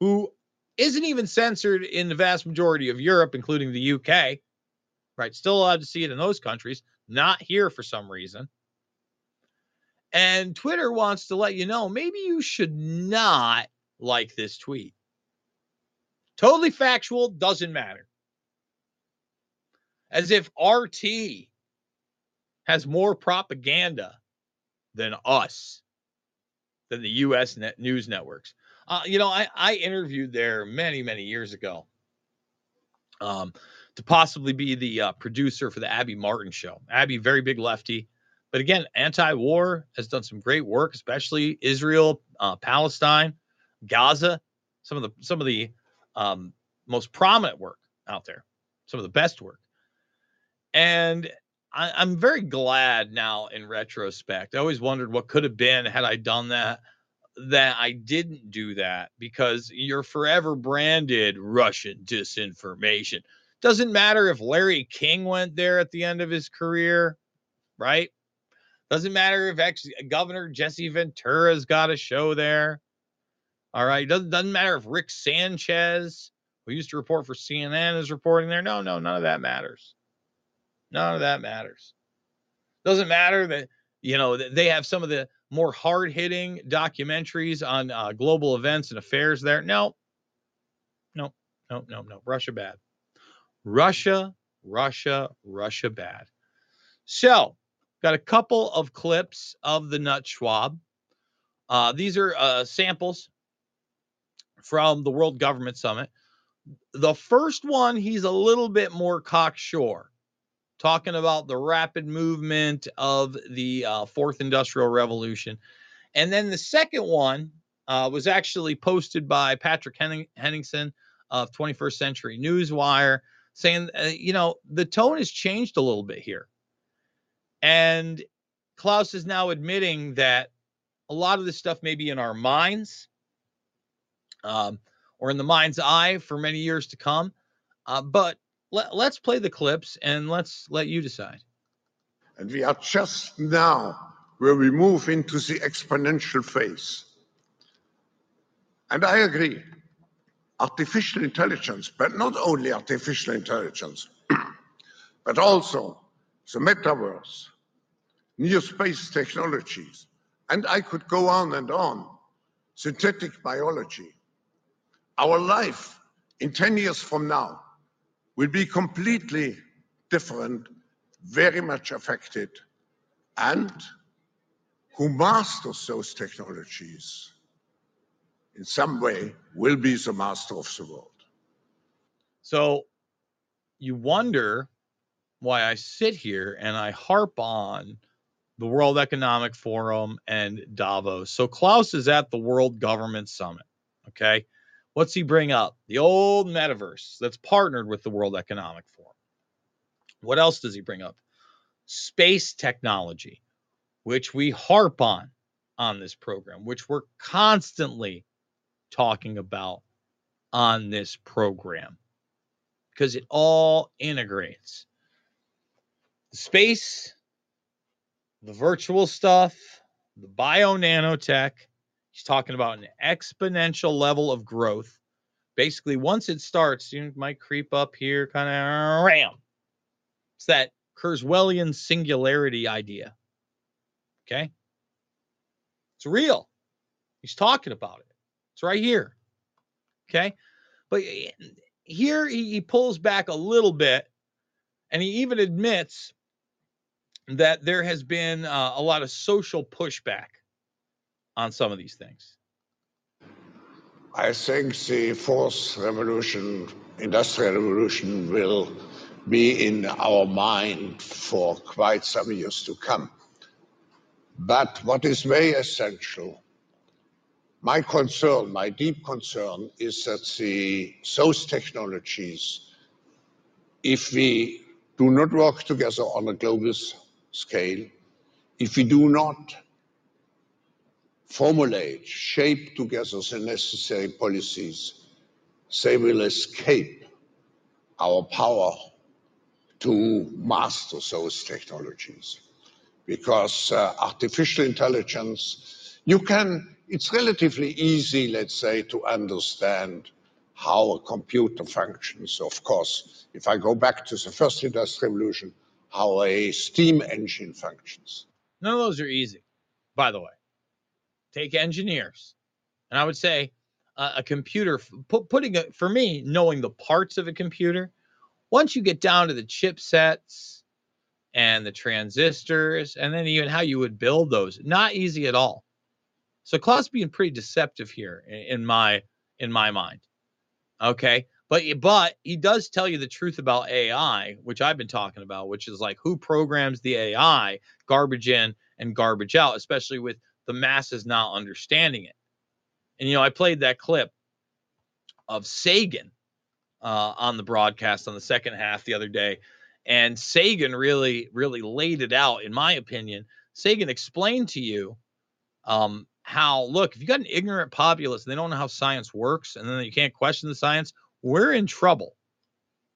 Who isn't even censored in the vast majority of Europe, including the UK, right? Still allowed to see it in those countries, not here for some reason. And Twitter wants to let you know maybe you should not like this tweet. Totally factual, doesn't matter. As if RT has more propaganda than us, than the US net news networks. Uh, you know, I, I interviewed there many, many years ago um, to possibly be the uh, producer for the Abby Martin show. Abby, very big lefty. But again, anti-war has done some great work, especially Israel, uh, Palestine, Gaza, some of the some of the um, most prominent work out there, some of the best work. And I, I'm very glad now in retrospect. I always wondered what could have been had I done that that I didn't do that because you're forever branded Russian disinformation. Doesn't matter if Larry King went there at the end of his career, right? Doesn't matter if ex Governor Jesse Ventura's got a show there. All right. Doesn't doesn't matter if Rick Sanchez, who used to report for CNN, is reporting there. No, no, none of that matters. None of that matters. Doesn't matter that you know they have some of the more hard-hitting documentaries on uh, global events and affairs there. No, no, no, no, no. Russia bad. Russia, Russia, Russia bad. So Got a couple of clips of the nut Schwab. Uh, these are uh, samples from the World Government Summit. The first one, he's a little bit more cocksure, talking about the rapid movement of the uh, fourth industrial revolution. And then the second one uh, was actually posted by Patrick Henning- Henningsen of 21st Century Newswire, saying, uh, you know, the tone has changed a little bit here. And Klaus is now admitting that a lot of this stuff may be in our minds um, or in the mind's eye for many years to come. Uh, but let, let's play the clips and let's let you decide. And we are just now where we move into the exponential phase. And I agree. Artificial intelligence, but not only artificial intelligence, [clears throat] but also the metaverse, new space technologies, and I could go on and on, synthetic biology. Our life in 10 years from now will be completely different, very much affected. And who masters those technologies in some way, will be the master of the world. So you wonder why I sit here and I harp on the World Economic Forum and Davos. So Klaus is at the World Government Summit. Okay. What's he bring up? The old metaverse that's partnered with the World Economic Forum. What else does he bring up? Space technology, which we harp on on this program, which we're constantly talking about on this program because it all integrates space, the virtual stuff, the bio nanotech. He's talking about an exponential level of growth. Basically, once it starts, you might creep up here, kind of ram. It's that Kurzweilian singularity idea. Okay. It's real. He's talking about it. It's right here. Okay. But eh, here he, he pulls back a little bit and he even admits that there has been uh, a lot of social pushback on some of these things. I think the fourth revolution, industrial revolution, will be in our mind for quite some years to come. But what is very essential, my concern, my deep concern, is that the those technologies, if we do not work together on a global scale, if we do not formulate, shape together the necessary policies, they will escape our power to master those technologies. Because uh, artificial intelligence, you can, it's relatively easy, let's say, to understand how a computer functions. Of course, if I go back to the first industrial revolution, how a steam engine functions. None of those are easy, by the way. Take engineers. And I would say uh, a computer, put, putting it for me, knowing the parts of a computer, once you get down to the chipsets and the transistors, and then even how you would build those, not easy at all. So Klaus being pretty deceptive here in, in my in my mind. Okay. But but he does tell you the truth about AI, which I've been talking about, which is like who programs the AI, garbage in and garbage out, especially with the masses not understanding it. And you know, I played that clip of Sagan uh, on the broadcast on the second half the other day, and Sagan really, really laid it out. In my opinion, Sagan explained to you um, how look if you got an ignorant populace and they don't know how science works and then you can't question the science we're in trouble.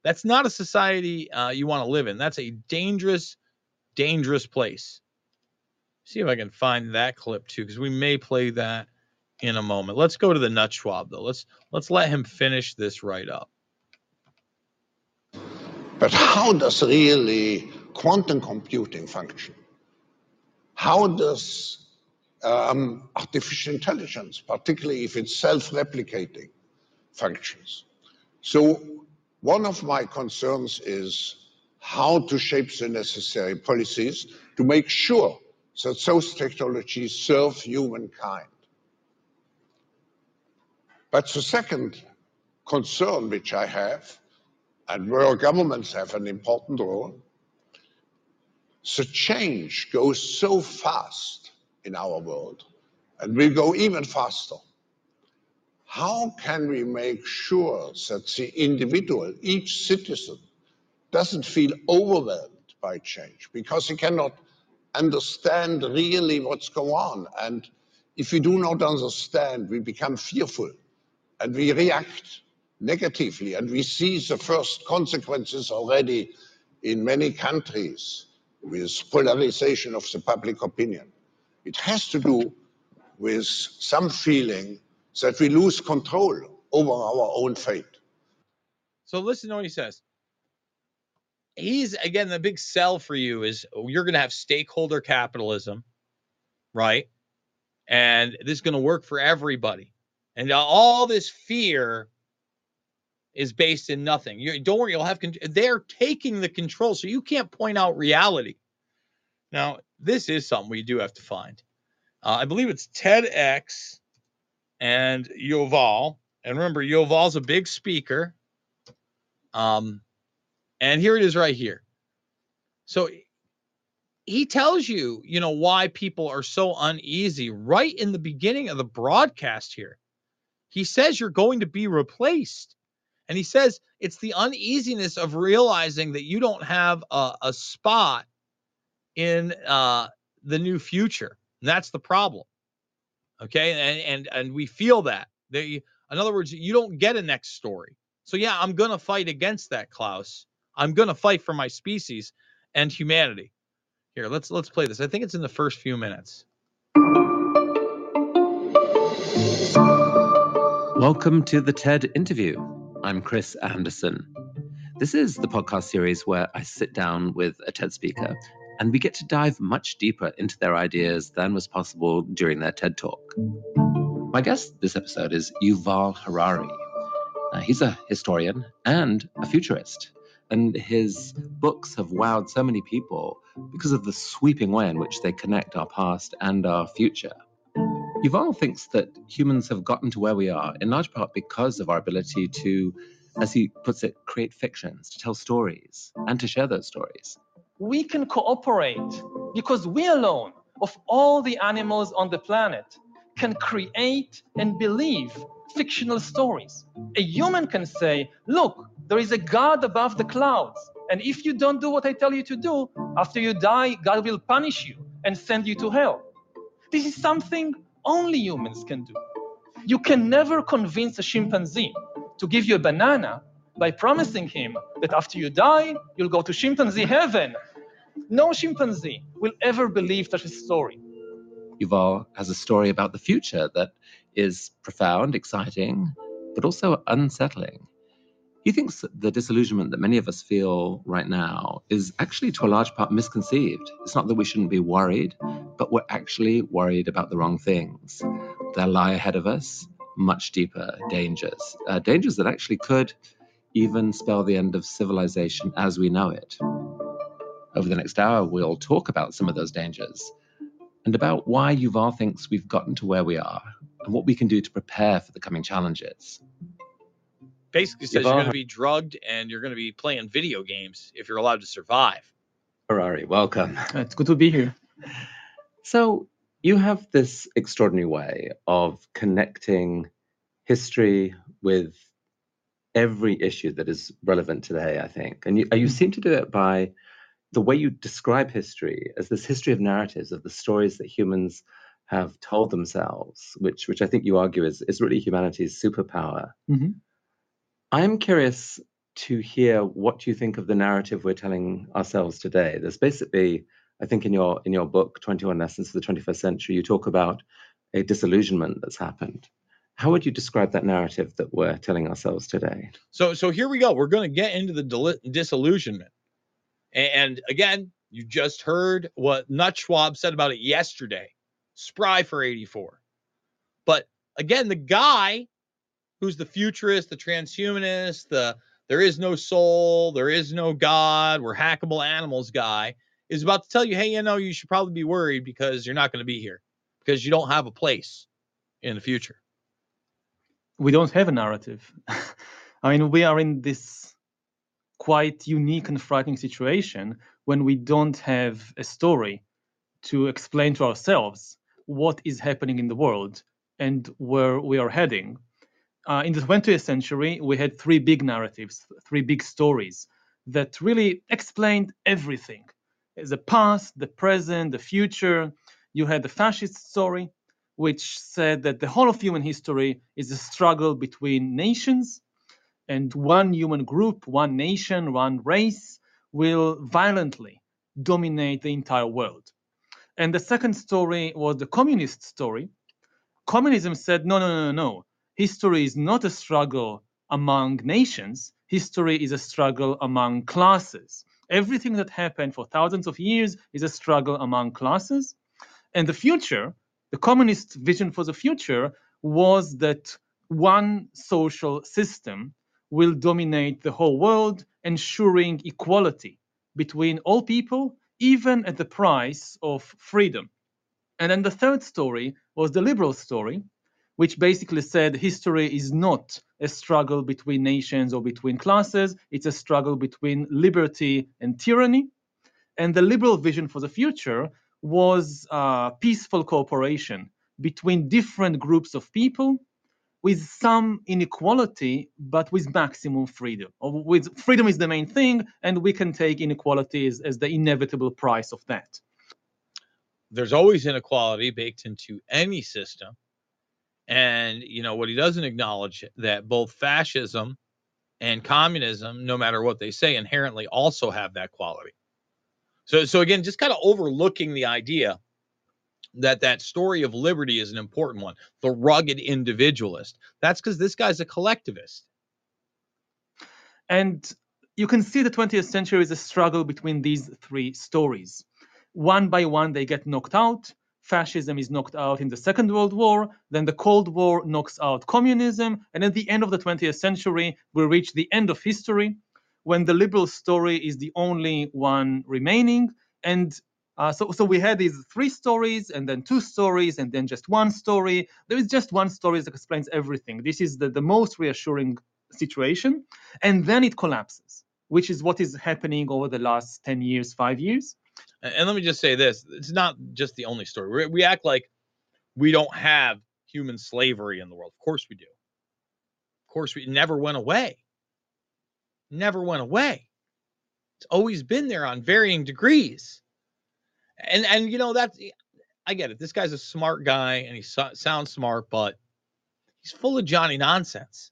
That's not a society uh, you want to live in. That's a dangerous dangerous place. See if i can find that clip too because we may play that in a moment. Let's go to the nut schwab though. Let's let's let him finish this right up. But how does really quantum computing function? How does um, artificial intelligence, particularly if it's self-replicating functions. So one of my concerns is how to shape the necessary policies to make sure that those technologies serve humankind. But the second concern which I have, and where governments have an important role, the change goes so fast in our world and will go even faster. How can we make sure that the individual, each citizen, doesn't feel overwhelmed by change because he cannot understand really what's going on. And if we do not understand, we become fearful and we react negatively. And we see the first consequences already in many countries with polarization of the public opinion. It has to do with some feeling that we lose control over our own fate. So listen to what he says. He's again the big sell for you is you're going to have stakeholder capitalism, right? And this is going to work for everybody. And all this fear is based in nothing. You don't worry, you'll have con- they're taking the control, so you can't point out reality. Now, this is something we do have to find. Uh, I believe it's TEDx and Yuval. And remember, Yuval's a big speaker. Um, and here it is right here. So he tells you, you know, why people are so uneasy right in the beginning of the broadcast here. He says you're going to be replaced. And he says it's the uneasiness of realizing that you don't have a, a spot in uh, the new future. And that's the problem. Okay. And and and we feel that. They in other words, you don't get a next story. So yeah, I'm gonna fight against that, Klaus. I'm gonna fight for my species and humanity. Here, let's let's play this. I think it's in the first few minutes. Welcome to the TED interview. I'm Chris Anderson. This is the podcast series where I sit down with a TED speaker and we get to dive much deeper into their ideas than was possible during their TED talk. My guest this episode is Yuval Harari. Uh, he's a historian and a futurist, and his books have wowed so many people because of the sweeping way in which they connect our past and our future. Yuval thinks that humans have gotten to where we are in large part because of our ability to, as he puts it, create fictions, to tell stories, and to share those stories. We can cooperate because we alone, of all the animals on the planet, can create and believe fictional stories. A human can say, Look, there is a God above the clouds. And if you don't do what I tell you to do, after you die, God will punish you and send you to hell. This is something only humans can do. You can never convince a chimpanzee to give you a banana by promising him that after you die, you'll go to chimpanzee heaven. No chimpanzee will ever believe such a story. Yuval has a story about the future that is profound, exciting, but also unsettling. He thinks the disillusionment that many of us feel right now is actually, to a large part, misconceived. It's not that we shouldn't be worried, but we're actually worried about the wrong things. There lie ahead of us much deeper dangers, uh, dangers that actually could even spell the end of civilization as we know it. Over the next hour, we'll talk about some of those dangers and about why Yuval thinks we've gotten to where we are and what we can do to prepare for the coming challenges. Basically says Yuval you're going to be drugged and you're going to be playing video games if you're allowed to survive. Harari, welcome. It's good to be here. So, you have this extraordinary way of connecting history with every issue that is relevant today, I think. And you, you seem to do it by the way you describe history as this history of narratives, of the stories that humans have told themselves, which, which I think you argue is, is really humanity's superpower. Mhm. I'm curious to hear what you think of the narrative we're telling ourselves today. There's basically, I think, in your in your book, 21 Lessons for the 21st Century, you talk about a disillusionment that's happened. How would you describe that narrative that we're telling ourselves today? So so here we go. We're going to get into the disillusionment. And, again, you just heard what Nut Schwab said about it yesterday. Spry for 84. But again, the guy who's the futurist, the transhumanist, the there is no soul, there is no God, we're hackable animals guy is about to tell you, hey, you know, you should probably be worried because you're not going to be here because you don't have a place in the future. We don't have a narrative. [laughs] I mean, we are in this quite unique and frightening situation when we don't have a story to explain to ourselves what is happening in the world and where we are heading. Uh, in the 20th century, we had three big narratives, three big stories that really explained everything the past, the present, the future. You had the fascist story, which said that the whole of human history is a struggle between nations, and one human group, one nation, one race will violently dominate the entire world. And the second story was the communist story. Communism said, no, no, no, no, no. History is not a struggle among nations. History is a struggle among classes. Everything that happened for thousands of years is a struggle among classes. And the future, the communist vision for the future was that one social system will dominate the whole world, ensuring equality between all people, even at the price of freedom. And then the third story was the liberal story, which basically said history is not a struggle between nations or between classes, it's a struggle between liberty and tyranny. And the liberal vision for the future was peaceful cooperation between different groups of people with some inequality, but with maximum freedom. With freedom is the main thing, and we can take inequality as, as the inevitable price of that. There's always inequality baked into any system. And you know what he doesn't acknowledge that both fascism and communism, no matter what they say, inherently also have that quality. So, so again, just kind of overlooking the idea that that story of liberty is an important one. The rugged individualist. That's because this guy's a collectivist. And you can see the 20th century is a struggle between these three stories. One by one, they get knocked out. Fascism is knocked out in the Second World War. Then the Cold War knocks out communism. And at the end of the 20th century, we reach the end of history when the liberal story is the only one remaining. And uh, so, so we had these three stories, and then two stories, and then just one story. There is just one story that explains everything. This is the, the most reassuring situation. And then it collapses, which is what is happening over the last 10 years, five years. And, let me just say this it's not just the only story. We, we act like we don't have human slavery in the world. Of course we do. Of course, we never went away. Never went away. It's always been there on varying degrees and and you know that's I get it. This guy's a smart guy and he so, sounds smart, but he's full of Johnny nonsense.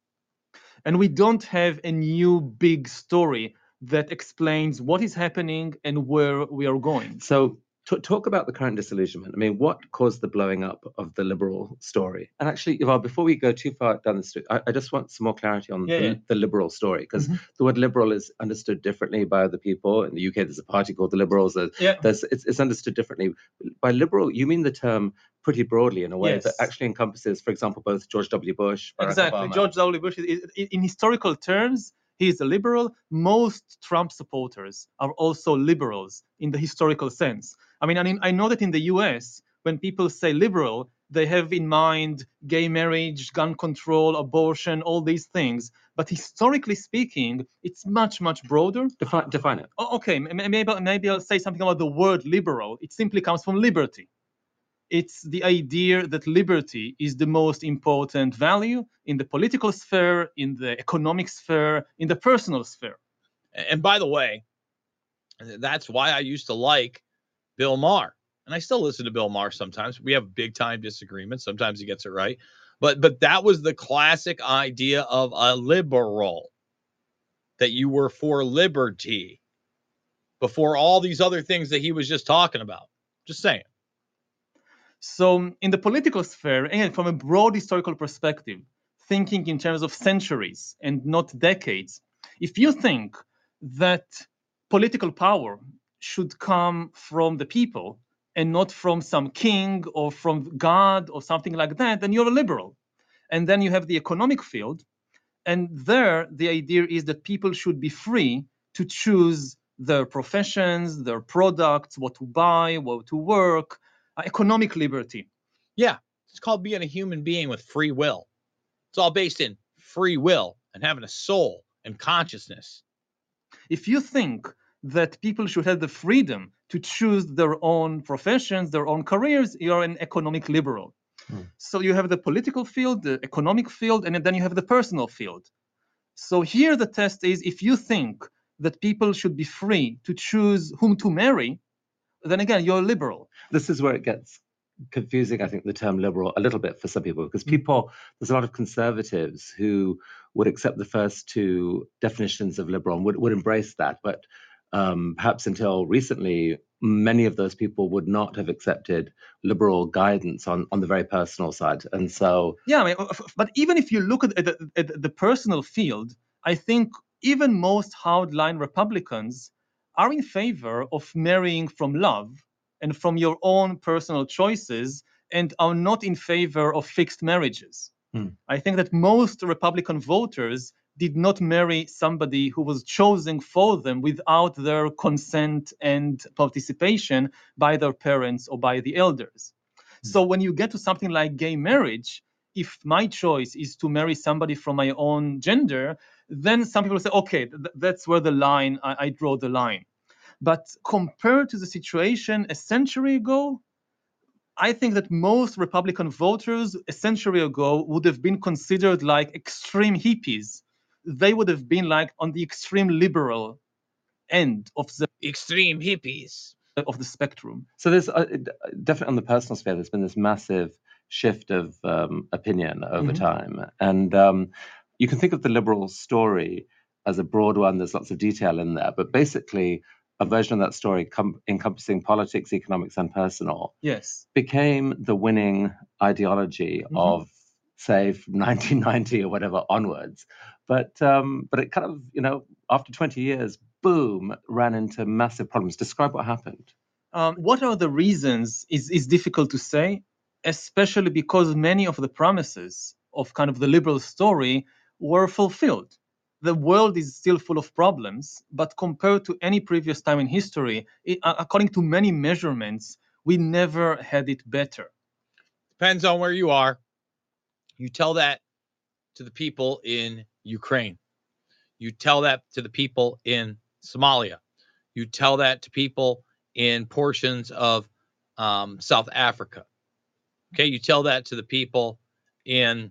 And we don't have a new big story that explains what is happening and where we are going. So T- talk about the current disillusionment. I mean, what caused the blowing up of the liberal story? And actually, Yuval, before we go too far down the street, I, I just want some more clarity on Yeah, the, yeah. the liberal story because Mhm. the word liberal is understood differently by other people. In the UK, there's a party called the Liberals. There's, Yeah. there's, it's, it's understood differently. By liberal, you mean the term pretty broadly in a way that actually encompasses, for example, both George W. Bush, Barack Exactly. Obama. George W. Bush, is, is- in historical terms, he is a liberal. Most Trump supporters are also liberals in the historical sense. I mean, I mean, I know that in the US, when people say liberal, they have in mind gay marriage, gun control, abortion, all these things. But historically speaking, it's much, much broader. Define, define it. Oh, okay, m- m- maybe maybe I'll say something about the word liberal. It simply comes from liberty. It's the idea that liberty is the most important value in the political sphere, in the economic sphere, in the personal sphere. And and by the way, that's why I used to like Bill Maher. And I still listen to Bill Maher sometimes. We have big time disagreements. Sometimes he gets it right. But but that was the classic idea of a liberal that you were for liberty before all these other things that he was just talking about. Just saying. So, in the political sphere, again, from a broad historical perspective, thinking in terms of centuries and not decades, if you think that political power should come from the people and not from some king or from God or something like that, then you're a liberal. And then you have the economic field. And there, the idea is that people should be free to choose their professions, their products, what to buy, what to work, uh, economic liberty. Yeah. It's called being a human being with free will. It's all based in free will and having a soul and consciousness. If you think that people should have the freedom to choose their own professions, their own careers, you're an economic liberal. Hmm. So you have the political field, the economic field, and then you have the personal field. So here the test is if you think that people should be free to choose whom to marry, then again, you're liberal. this is where it gets confusing i think the term liberal a little bit for some people because people there's a lot of conservatives who would accept the first two definitions of liberal and would, would embrace that but um, perhaps until recently many of those people would not have accepted liberal guidance on on the very personal side and so Yeah, I mean, but even if you look at, at, the- at the personal field, I think even most hardline Republicans are in favor of marrying from love and from your own personal choices and are not in favor of fixed marriages. Hmm. I think that most Republican voters did not marry somebody who was chosen for them without their consent and participation by their parents or by the elders. Hmm. So when you get to something like gay marriage, if my choice is to marry somebody from my own gender, then some people say, okay, th- that's where the line, I, I draw the line. But compared to the situation a century ago, I think that most Republican voters a century ago would have been considered like extreme hippies. They would have been like on the extreme liberal end of the Extreme hippies. of the spectrum. So there's uh, definitely on the personal sphere, there's been this massive shift of um, opinion over Mhm. time, and um, you can think of the liberal story as a broad one. There's lots of detail in there, but basically a version of that story com- encompassing politics, economics, and personal Yes. became the winning ideology Mhm. of say from [laughs] 1990 or whatever onwards but um but it kind of you know after 20 years boom ran into massive problems describe what happened Um, what are the reasons is, is difficult to say, especially because many of the promises of kind of the liberal story were fulfilled. The world is still full of problems, but compared to any previous time in history, it, according to many measurements, we never had it better. Depends on where you are. You tell that to the people in Ukraine. You tell that to the people in Somalia. You tell that to people in portions of um, South Africa. Okay. You tell that to the people in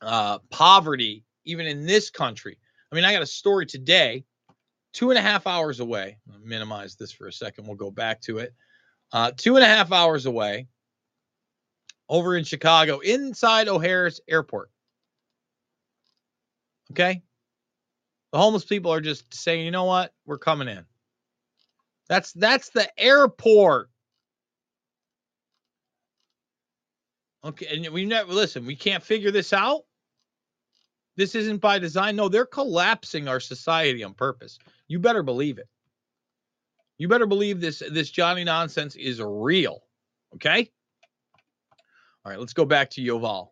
uh, poverty, even in this country. I mean, I got a story today, two and a half hours away. I'll minimize this for a second. We'll go back to it. Uh, two and a half hours away over in Chicago, inside O'Hare's airport. Okay. The homeless people are just saying, you know what? We're coming in. That's that's the airport. Okay, and we never listen, we can't figure this out. This isn't by design. No, they're collapsing our society on purpose. You better believe it. You better believe this this Johnny nonsense is real. Okay? All right, let's go back to Yuval.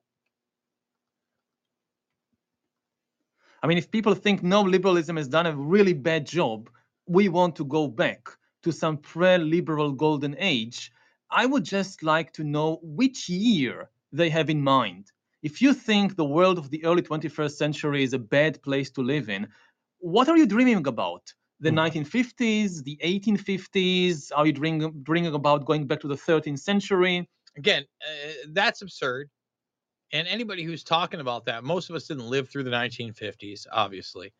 I mean, if people think no, liberalism has done a really bad job, we want to go back to some pre liberal golden age. I would just like to know which year they have in mind. If you think the world of the early 21st century is a bad place to live in, what are you dreaming about? The hmm. 1950s, the 1850s? Are you dreaming, dreaming about going back to the 13th century? Again, uh, that's absurd. And anybody who's talking about that, most of us didn't live through the 1950s, obviously.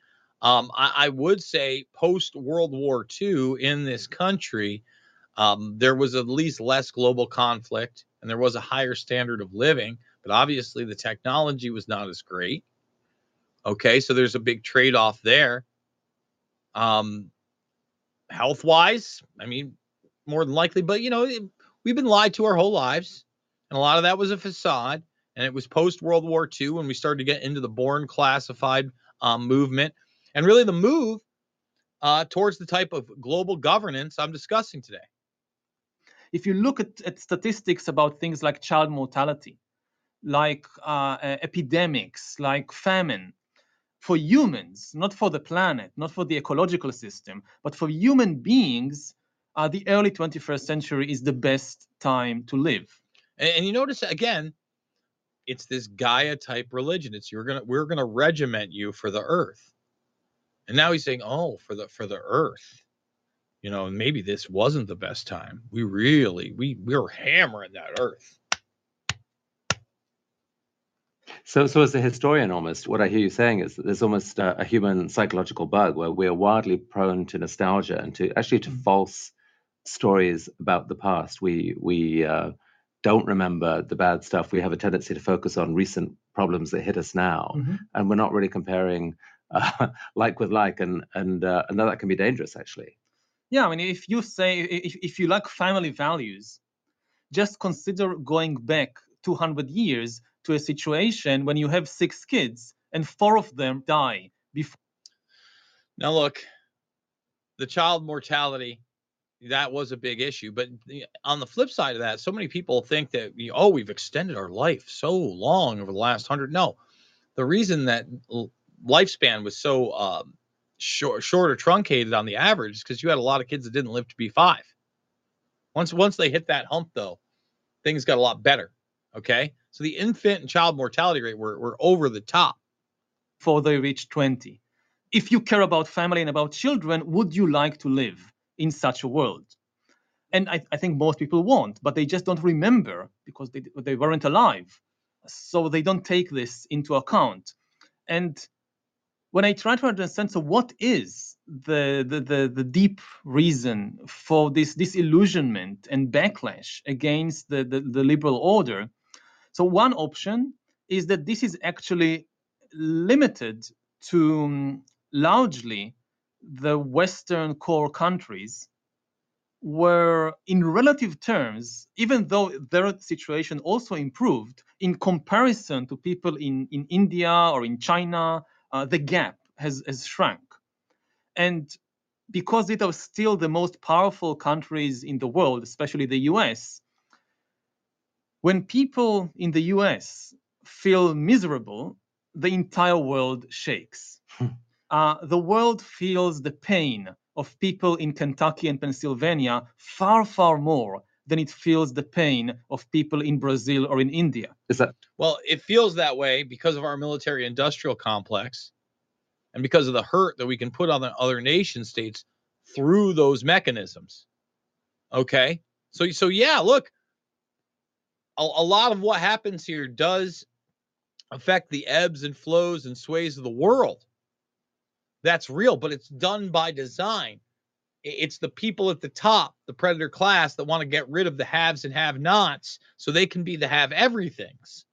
Um, I, I would say post World War II in this country, um, there was at least less global conflict and there was a higher standard of living, but obviously the technology was not as great. Okay, so there's a big trade off there. Um, health wise, I mean, more than likely, but you know, we've been lied to our whole lives, and a lot of that was a facade. And it was post World War II when we started to get into the born classified um, movement, and really the move uh, towards the type of global governance I'm discussing today. if you look at, at statistics about things like child mortality, like uh, epidemics, like famine, for humans, not for the planet, not for the ecological system, but for human beings, uh, the early 21st century is the best time to live. And, and you notice again, it's this Gaia type religion. It's you're gonna we're gonna regiment you for the earth. And now he's saying, oh, for the for the earth. You know, maybe this wasn't the best time. We really we we were hammering that earth. So, so as a historian, almost what I hear you saying is that there's almost a, a human psychological bug where we are wildly prone to nostalgia and to actually to Mm. false stories about the past. We we uh, don't remember the bad stuff. We have a tendency to focus on recent problems that hit us now, and we're not really comparing [laughs] uh, like with like, and and uh, and that can be dangerous actually. Yeah, I mean, if you say, if, if you like family values, just consider going back 200 years to a situation when you have six kids and four of them die before. Now look, the child mortality that was a big issue, but the- on the flip side of that, so many people think that oh, we've extended our life so long over the last hundred. No, the reason that lifespan was so um, short, short or truncated on the average is because you had a lot of kids that didn't live to be five. Once once they hit that hump, though, things got a lot better. Okay, So the infant and child mortality rate were, were over the top. before they reach 20. If you care about family and about children, would you like to live in such a world? And I, I think most people won't, but they just don't remember because they, they weren't alive. So they don't take this into account. And when I try to understand, so what is the, the, the, the deep reason for this disillusionment and backlash against the, the, the liberal order? So one option is that this is actually limited to um, largely the Western core countries, were, in relative terms, even though their situation also improved, in comparison to people in, in India or in China, uh, the gap has, has shrunk. And because these are still the most powerful countries in the world, especially the US, when people in the US feel miserable, the entire world shakes. Uh, the world feels the pain of people in Kentucky and Pennsylvania far, far more than it feels the pain of people in Brazil or in India. Is that Well, it feels that way because of our military industrial complex and because of the hurt that we can put on the other nation states through those mechanisms. Okay. So, so yeah, look, a, a lot of what happens here does affect the ebbs and flows and sways of the world. That's real, but it's done by design. It's the people at the top, the predator class, that want to get rid of the haves and have nots so they can be the have everythings.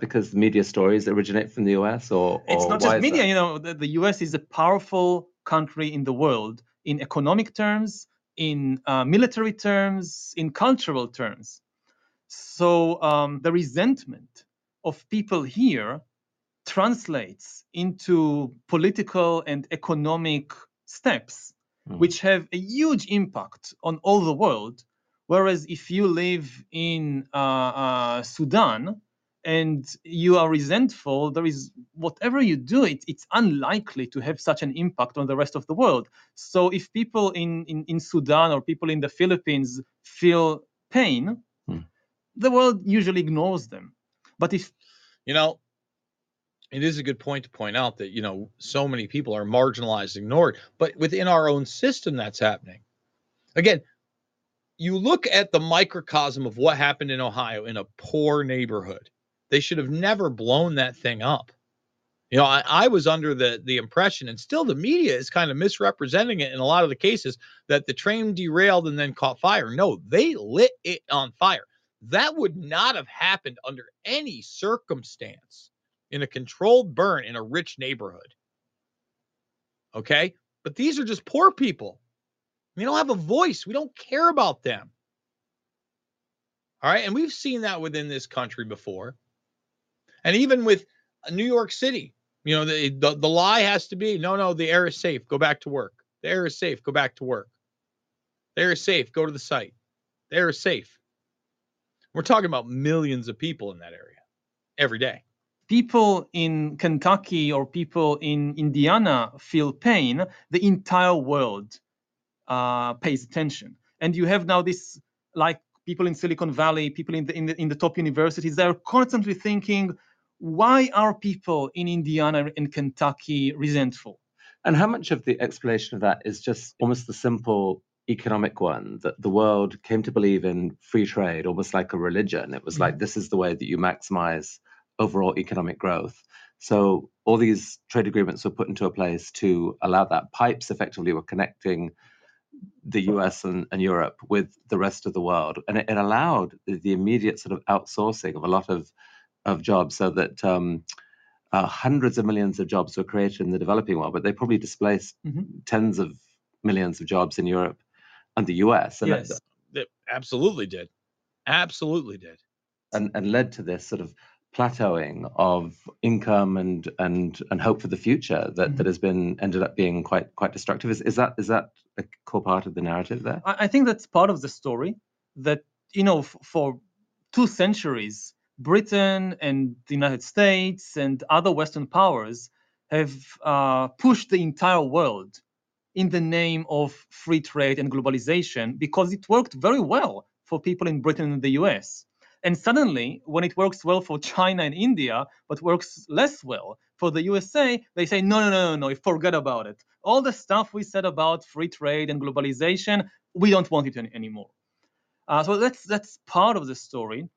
because the media stories originate from the US or, It's not just media, that? you know, the, the US is a powerful country in the world in economic terms, in uh, military terms, in cultural terms. So um, the resentment of people here translates into political and economic steps, Mm. which have a huge impact on all the world. Whereas if you live in uh, uh, Sudan and you are resentful, there is whatever you do, it, it's unlikely to have such an impact on the rest of the world. So if people in, in, in Sudan or people in the Philippines feel pain, Hmm. the world usually ignores them. But if You know, it is a good point to point out that, you know, so many people are marginalized, ignored, but within our own system, that's happening. Again, you look at the microcosm of what happened in Ohio in a poor neighborhood. They should have never blown that thing up. You know, I, I was under the the impression, and still the media is kind of misrepresenting it in a lot of the cases that the train derailed and then caught fire. No, they lit it on fire. That would not have happened under any circumstance in a controlled burn in a rich neighborhood. Okay. But these are just poor people. We don't have a voice. We don't care about them. All right. And we've seen that within this country before. And even with uh, New York City, you know, the, the, the lie has to be no, no, the air is safe. Go back to work. The air is safe. Go back to work. The air is safe. Go to the site. The air is safe. We're talking about millions of people in that area every day. People in Kentucky or people in Indiana feel pain, the entire world uh, pays attention. And you have now this, like people in Silicon Valley, people in the, in the in the top universities, they're constantly thinking, why are people in Indiana and Kentucky resentful? And how much of the explanation of that is just almost the simple economic one that the world came to believe in free trade, almost like a religion? It was like, this is the way that you maximize overall economic growth. So all these trade agreements were put into a place to allow that. Pipes effectively were connecting the US and, and Europe with the rest of the world. And it, it allowed the, immediate sort of outsourcing of a lot of, of jobs so that um, uh, hundreds of millions of jobs were created in the developing world, but they probably displaced Mhm. tens of millions of jobs in Europe and the US. And, Yes. That absolutely did. Absolutely did. and, and led to this sort of plateauing of income and and and hope for the future that, that has been ended up being quite quite destructive. Is, is that is that a core part of the narrative there? I, I think that's part of the story that, you know, f- for two centuries, Britain and the United States and other Western powers have uh, pushed the entire world in the name of free trade and globalization because it worked very well for people in Britain and the US. And suddenly, when it works well for China and India, but works less well for the USA, they say, no, no, no, no, no, forget about it. All the stuff we said about free trade and globalization, we don't want it any- anymore. Uh, so that's that's part of the story,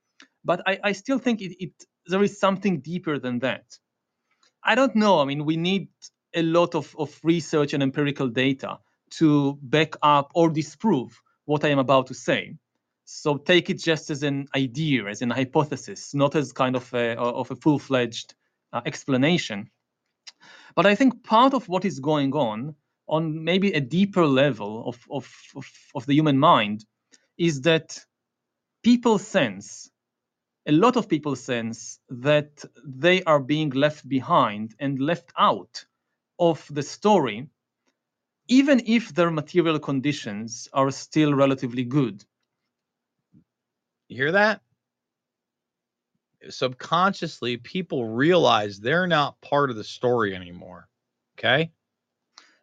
but I, I still think it, it there is something deeper than that. I don't know. I mean, we need a lot of, of research and empirical data to back up or disprove what I am about to say. So take it just as an idea, as an hypothesis, not as kind of a, of a full-fledged uh, explanation. But I think part of what is going on on maybe a deeper level of, of, of, of the human mind is that people sense, a lot of people sense that they are being left behind and left out of the story, even if their material conditions are still relatively good. You hear that? Subconsciously, people realize they're not part of the story anymore. Okay.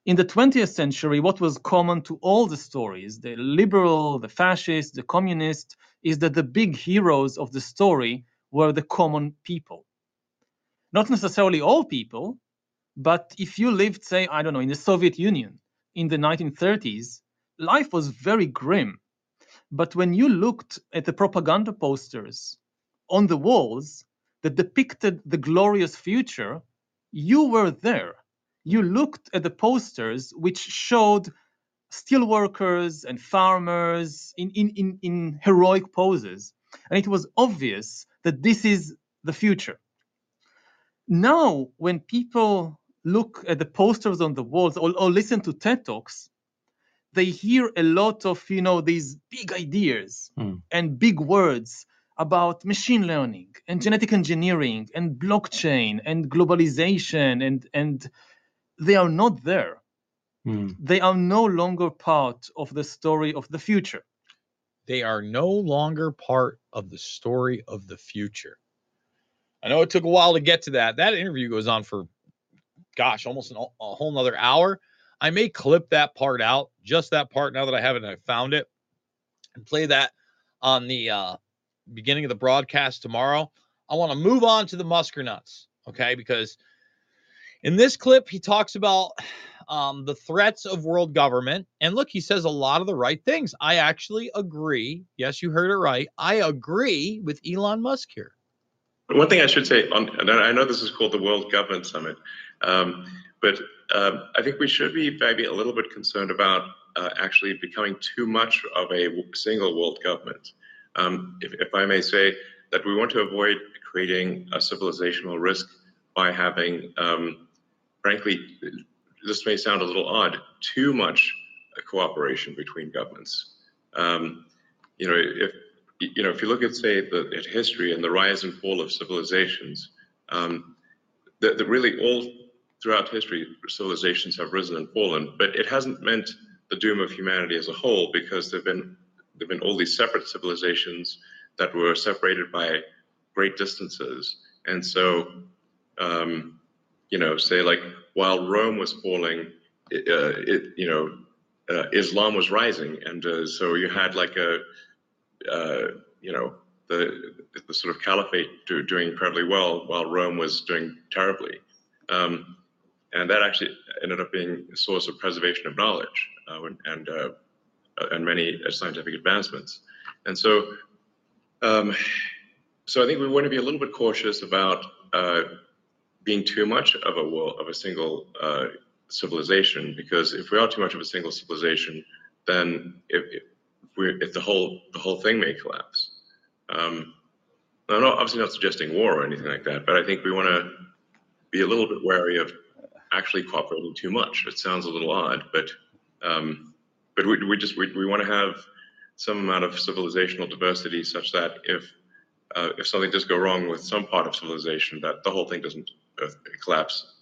In the 20th century, what was common to all the stories, the liberal, the fascist, the communist, is that the big heroes of the story were the common people. Not necessarily all people, but if you lived, say, I don't know, in the Soviet Union in the 1930s, life was very grim. But when you looked at the propaganda posters on the walls that depicted the glorious future, you were there. You looked at the posters which showed steelworkers and farmers in, in, in, in heroic poses. And it was obvious that this is the future. Now, when people look at the posters on the walls or, or listen to TED Talks, they hear a lot of you know these big ideas Hmm. and big words about machine learning and genetic engineering and blockchain and globalization and and they are not there Hmm. they are no longer part of the story of the future They are no longer part of the story of the future. I know it took a while to get to that. That interview goes on for, gosh, almost an, a whole nother hour. I may clip that part out, just that part, now that I have it and I found it, and play that on the uh, beginning of the broadcast tomorrow. I want to move on to the Musker nuts, okay? Because in this clip, he talks about um, the threats of world government. And look, he says a lot of the right things. I actually agree. Yes, you heard it right. I agree with Elon Musk here. One thing I should say, on, I know this is called the World Government Summit, um, but um, I think we should be maybe a little bit concerned about uh, actually becoming too much of a single world government. Um, if, if I may say that we want to avoid creating a civilizational risk by having, um, frankly, this may sound a little odd, too much cooperation between governments. Um, you know, if you know, if you look at say the at history and the rise and fall of civilizations, um, that really all throughout history civilizations have risen and fallen, but it hasn't meant the doom of humanity as a whole because there've been there've been all these separate civilizations that were separated by great distances, and so um, you know, say like while Rome was falling, it, uh, it you know, uh, Islam was rising, and uh, so you had like a uh, you know, the the sort of caliphate do, doing incredibly well while Rome was doing terribly, um, and that actually ended up being a source of preservation of knowledge uh, and uh, and many scientific advancements. And so, um, so I think we want to be a little bit cautious about uh, being too much of a world of a single uh, civilization because if we are too much of a single civilization, then if, if if the whole the whole thing may collapse. Um, I'm not, obviously not suggesting war or anything like that, but I think we want to be a little bit wary of actually cooperating too much. It sounds a little odd, but um, but we, we just we, we want to have some amount of civilizational diversity such that if uh, if something does go wrong with some part of civilization, that the whole thing doesn't uh, collapse,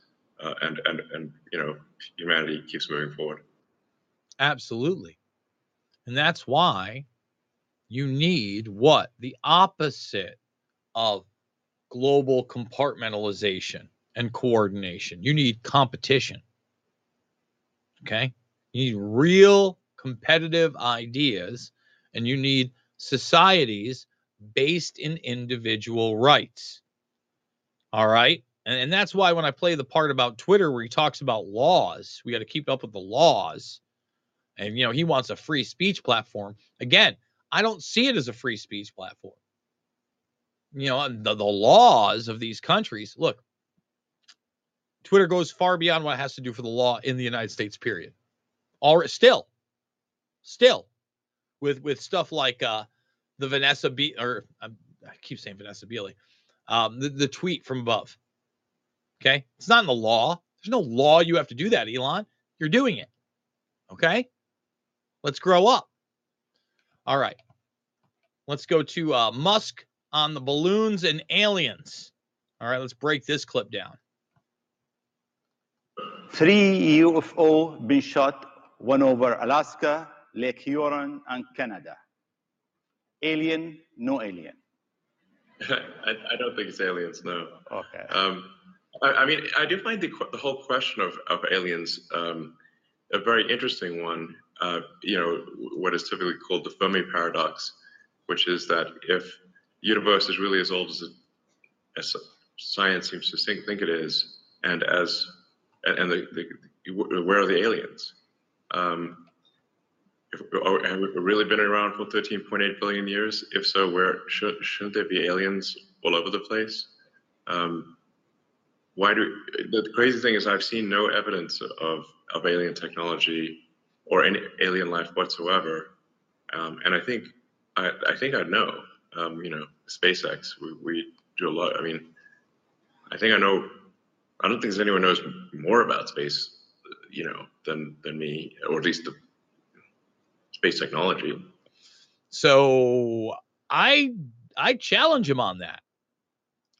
uh, and and and you know humanity keeps moving forward. Absolutely. And that's why you need what? The opposite of global compartmentalization and coordination. You need competition. Okay? You need real competitive ideas and you need societies based in individual rights. All right. And, and that's why when I play the part about Twitter where he talks about laws, we got to keep up with the laws. And, you know, he wants a free speech platform. Again, I don't see it as a free speech platform. You know, the, the laws of these countries, look, Twitter goes far beyond what it has to do for the law in the United States, period. All still, still with with stuff like uh the Vanessa B or um, I keep saying Vanessa Beeley, um, the, the tweet from above. Okay. It's not in the law. There's no law you have to do that, Elon. You're doing it. Okay. Let's grow up. All right. Let's go to uh, Musk on the balloons and aliens. All right. Let's break this clip down. Three UFO been shot, one over Alaska, Lake Huron, and Canada. Alien, no alien. [laughs] I, I don't think it's aliens, no. Okay. Um, I, I mean, I do find the, the whole question of, of aliens um, a very interesting one. Uh, you know, what is typically called the Fermi paradox, which is that if the universe is really as old as, it, as science seems to think, think it is, and as and, and the, the, where are the aliens? Um, if, have we really been around for 13.8 billion years? If so, where should, shouldn't there be aliens all over the place? Um, why do the crazy thing is I've seen no evidence of, of alien technology or any alien life whatsoever, um, and I think I, I think I know. Um, you know, SpaceX. We, we do a lot. I mean, I think I know. I don't think anyone knows more about space, you know, than than me, or at least the space technology. So I I challenge him on that.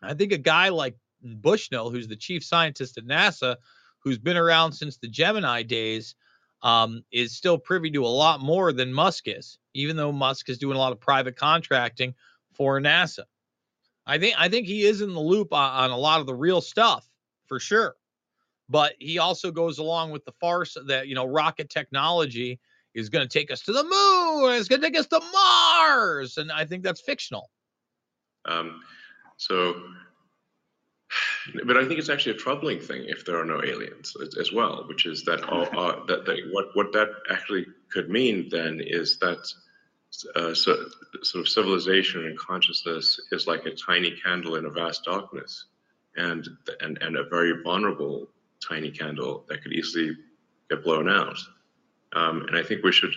I think a guy like Bushnell, who's the chief scientist at NASA, who's been around since the Gemini days, um, is still privy to a lot more than Musk is, even though Musk is doing a lot of private contracting for NASA. I think I think he is in the loop on, on a lot of the real stuff for sure. But he also goes along with the farce that you know rocket technology is going to take us to the moon. It's going to take us to Mars, and I think that's fictional. Um, so, but I think it's actually a troubling thing if there are no aliens as, as well, which is that all, [laughs] uh, that they, what what that actually could mean then is that uh, so, sort of civilization and consciousness is like a tiny candle in a vast darkness, and and and a very vulnerable tiny candle that could easily get blown out. Um, and I think we should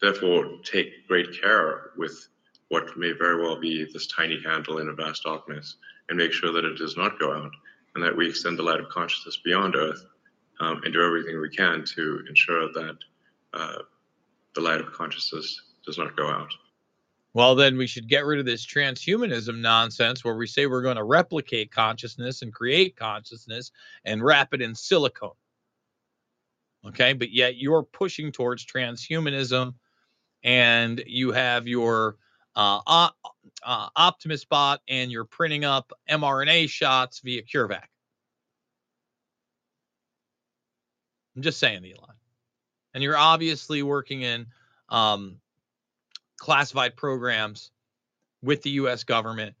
therefore take great care with what may very well be this tiny candle in a vast darkness and make sure that it does not go out and that we extend the light of consciousness beyond Earth um, and do everything we can to ensure that uh, the light of consciousness does not go out. Well, then we should get rid of this transhumanism nonsense where we say we're going to replicate consciousness and create consciousness and wrap it in silicone. Okay. But yet you're pushing towards transhumanism and you have your uh, uh, uh, Optimus bot and you're printing up mRNA shots via CureVac. I'm just saying, Elon. And you're obviously working in um, classified programs with the US government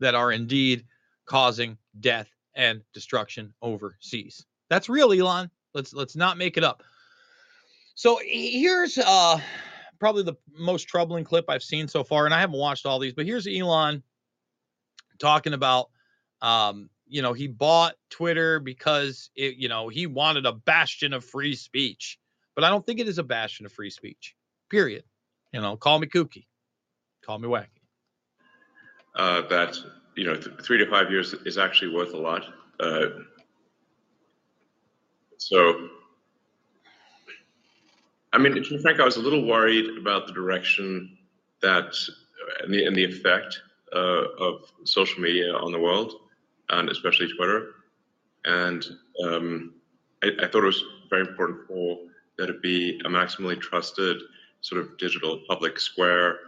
that are indeed causing death and destruction overseas. That's real, Elon. Let's let's not make it up. So here's uh probably the most troubling clip I've seen so far, and I haven't watched all these, but here's Elon talking about um, you know, he bought Twitter because it, you know, he wanted a bastion of free speech. But I don't think it is a bastion of free speech. Period. You know, call me kooky. Call me wacky. Uh, that, you know, th- three to five years is actually worth a lot. Uh, so, I mean, to be frank, I was a little worried about the direction that and the, and the effect uh, of social media on the world, and especially Twitter. And um, I, I, thought it was very important for there to be a maximally trusted sort of digital public square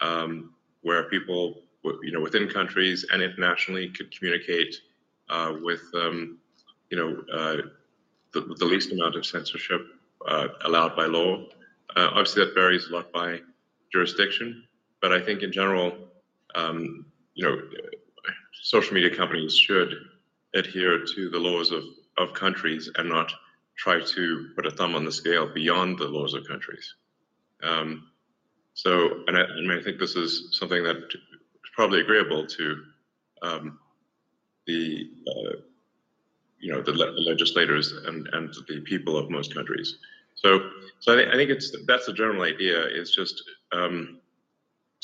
um, where people, you know, within countries and internationally could communicate uh, with, um, you know, uh, the, the, least amount of censorship uh, allowed by law. Uh, obviously, that varies a lot by jurisdiction, but I think in general, um, you know, social media companies should adhere to the laws of, of countries and not try to put a thumb on the scale beyond the laws of countries. Um, so, and I, mean, I think this is something that is probably agreeable to um, the, uh, you know, the, le- legislators and, and the people of most countries. So, so I, th- I think it's that's the general idea is just um,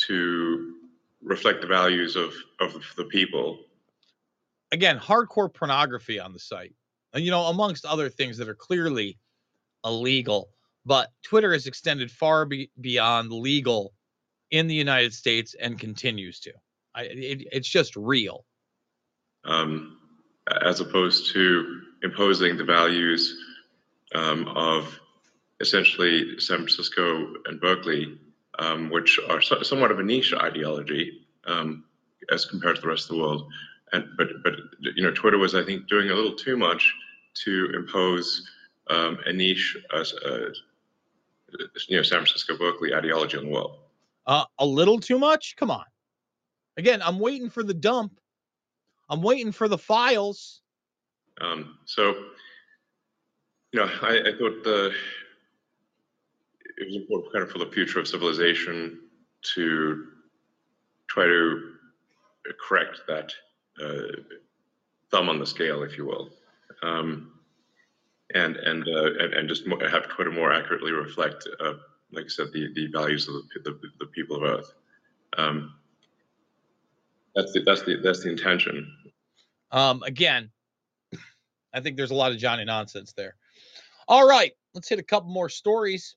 to reflect the values of of the people. Again, hardcore pornography on the site, and you know, amongst other things that are clearly illegal. But Twitter has extended far be- beyond legal in the United States and continues to. I, it, it's just real. Um, as opposed to imposing the values um, of essentially San Francisco and Berkeley, um, which are so, somewhat of a niche ideology um, as compared to the rest of the world. And but but you know, Twitter was I think doing a little too much to impose um, a niche, uh, uh, you know, San Francisco Berkeley ideology on the world. Uh, a little too much? Come on. Again, I'm waiting for the dump. I'm waiting for the files. Um, so, you know, I, I thought the it was important kind of for the future of civilization to try to correct that uh, thumb on the scale, if you will, um, and and, uh, and just have Twitter more accurately reflect, uh, like I said, the the values of the the, the people of Earth. Um, that's the that's the that's the intention. Um, again, I think there's a lot of Johnny nonsense there. All right, let's hit a couple more stories,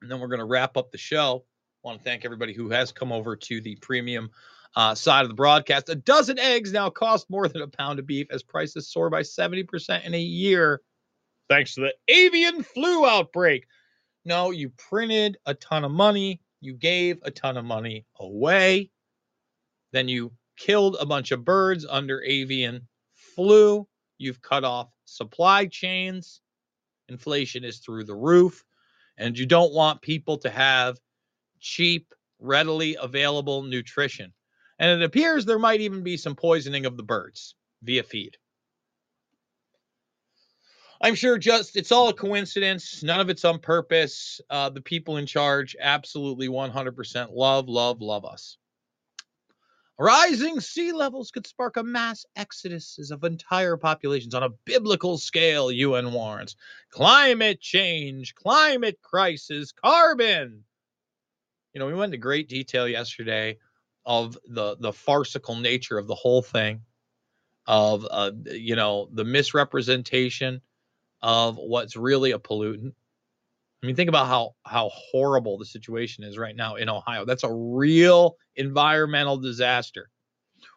and then we're going to wrap up the show. I want to thank everybody who has come over to the premium uh, side of the broadcast. A dozen eggs now cost more than a pound of beef as prices soar by 70% in a year thanks to the avian flu outbreak. No, you printed a ton of money, you gave a ton of money away, then you killed a bunch of birds under avian flu. You've cut off supply chains. Inflation is through the roof. And you don't want people to have cheap, readily available nutrition. And it appears there might even be some poisoning of the birds via feed. I'm sure just it's all a coincidence. None of it's on purpose. Uh, the people in charge absolutely 100% love, love, love us. Rising sea levels could spark a mass exodus of entire populations on a biblical scale, UN warns. Climate change, climate crisis, carbon. You know, we went into great detail yesterday of the the farcical nature of the whole thing, of uh, you know the misrepresentation of what's really a pollutant. I mean, think about how how horrible the situation is right now in Ohio. That's a real environmental disaster.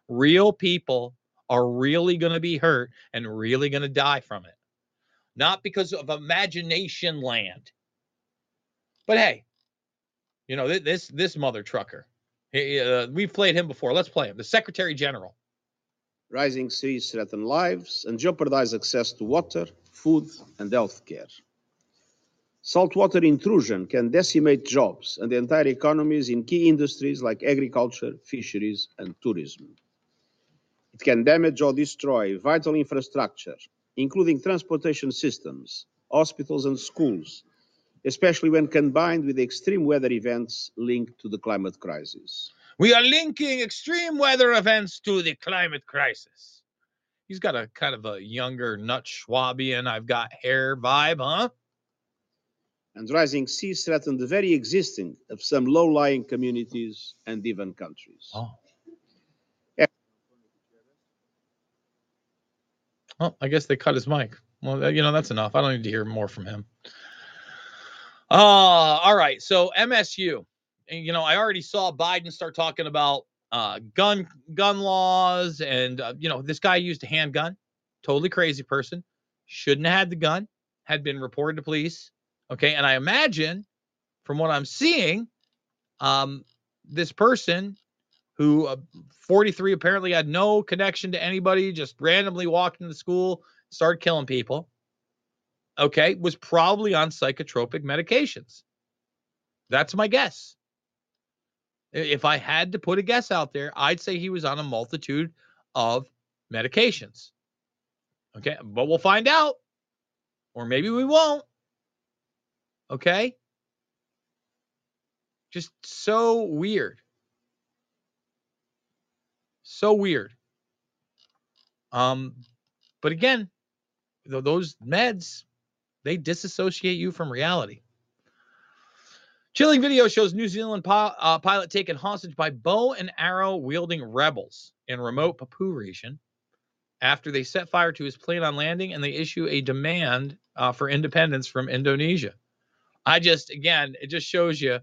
Real people are really going to be hurt and really going to die from it. Not because of imagination land. But hey, you know, this this mother trucker. He, uh, we've played him before. Let's play him. The Secretary General. Rising seas threaten lives and jeopardize access to water, food, and health care. Saltwater intrusion can decimate jobs and entire economies in key industries like agriculture, fisheries, and tourism. It can damage or destroy vital infrastructure, including transportation systems, hospitals, and schools, especially when combined with extreme weather events linked to the climate crisis. We are linking extreme weather events to the climate crisis. He's got a kind of a younger, nut Schwabian, I've got hair vibe, huh? And rising seas threaten the very existence of some low lying communities and even countries. Oh. Oh, I guess they cut his mic. Well, you know, that's enough. I don't need to hear more from him. Uh, all right. So MSU, you know, I already saw Biden start talking about uh, gun gun laws, and uh, you know, this guy used a handgun. Totally crazy person. Shouldn't have had the gun. Had been reported to police. Okay, and I imagine, from what I'm seeing, um, this person who uh, 43 apparently had no connection to anybody, just randomly walked into school, started killing people okay, was probably on psychotropic medications. That's my guess. If I had to put a guess out there, I'd say he was on a multitude of medications. Okay, but we'll find out. Or maybe we won't. Okay? Just so weird. So weird. Um, but again, th- those meds, they disassociate you from reality. Chilling video shows New Zealand pi- uh, pilot taken hostage by bow and arrow wielding rebels in remote Papua region after they set fire to his plane on landing and they issue a demand uh, for independence from Indonesia. I just, again, it just shows you,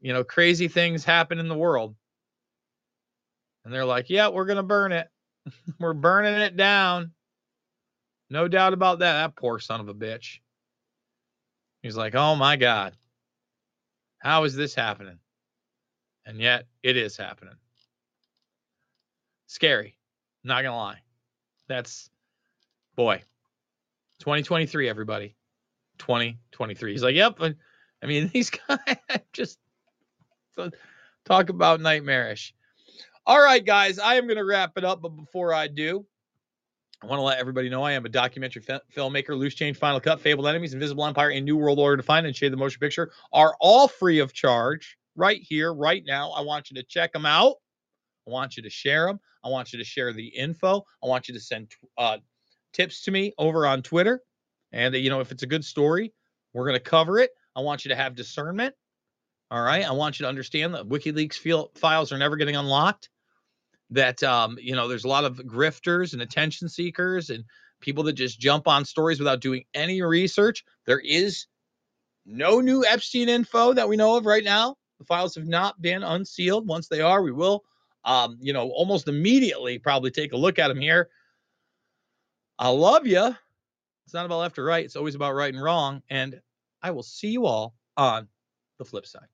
you know, crazy things happen in the world. And they're like, yeah, we're going to burn it. [laughs] we're burning it down. No doubt about that. That poor son of a bitch. He's like, oh my God. How is this happening? And yet it is happening. Scary. Not going to lie. That's, boy, 2023, everybody. 2023. He's like, yep. I mean, [laughs] these guys just talk about nightmarish. All right, guys, I am going to wrap it up. But before I do, I want to let everybody know I am a documentary fi- filmmaker. Loose Change, Final Cut, Fabled Enemies, Invisible Empire, and New World Order Defined, and Shade the Motion Picture are all free of charge right here, right now. I want you to check them out. I want you to share them. I want you to share the info. I want you to send uh, tips to me over on Twitter. And, you know, if it's a good story, we're going to cover it. I want you to have discernment. All right. I want you to understand that WikiLeaks files are never getting unlocked. That, um, you know, there's a lot of grifters and attention seekers and people that just jump on stories without doing any research. There is no new Epstein info that we know of right now. The files have not been unsealed. Once they are, we will, um, you know, almost immediately probably take a look at them here. I love you. It's not about left or right. It's always about right and wrong. And I will see you all on the flip side.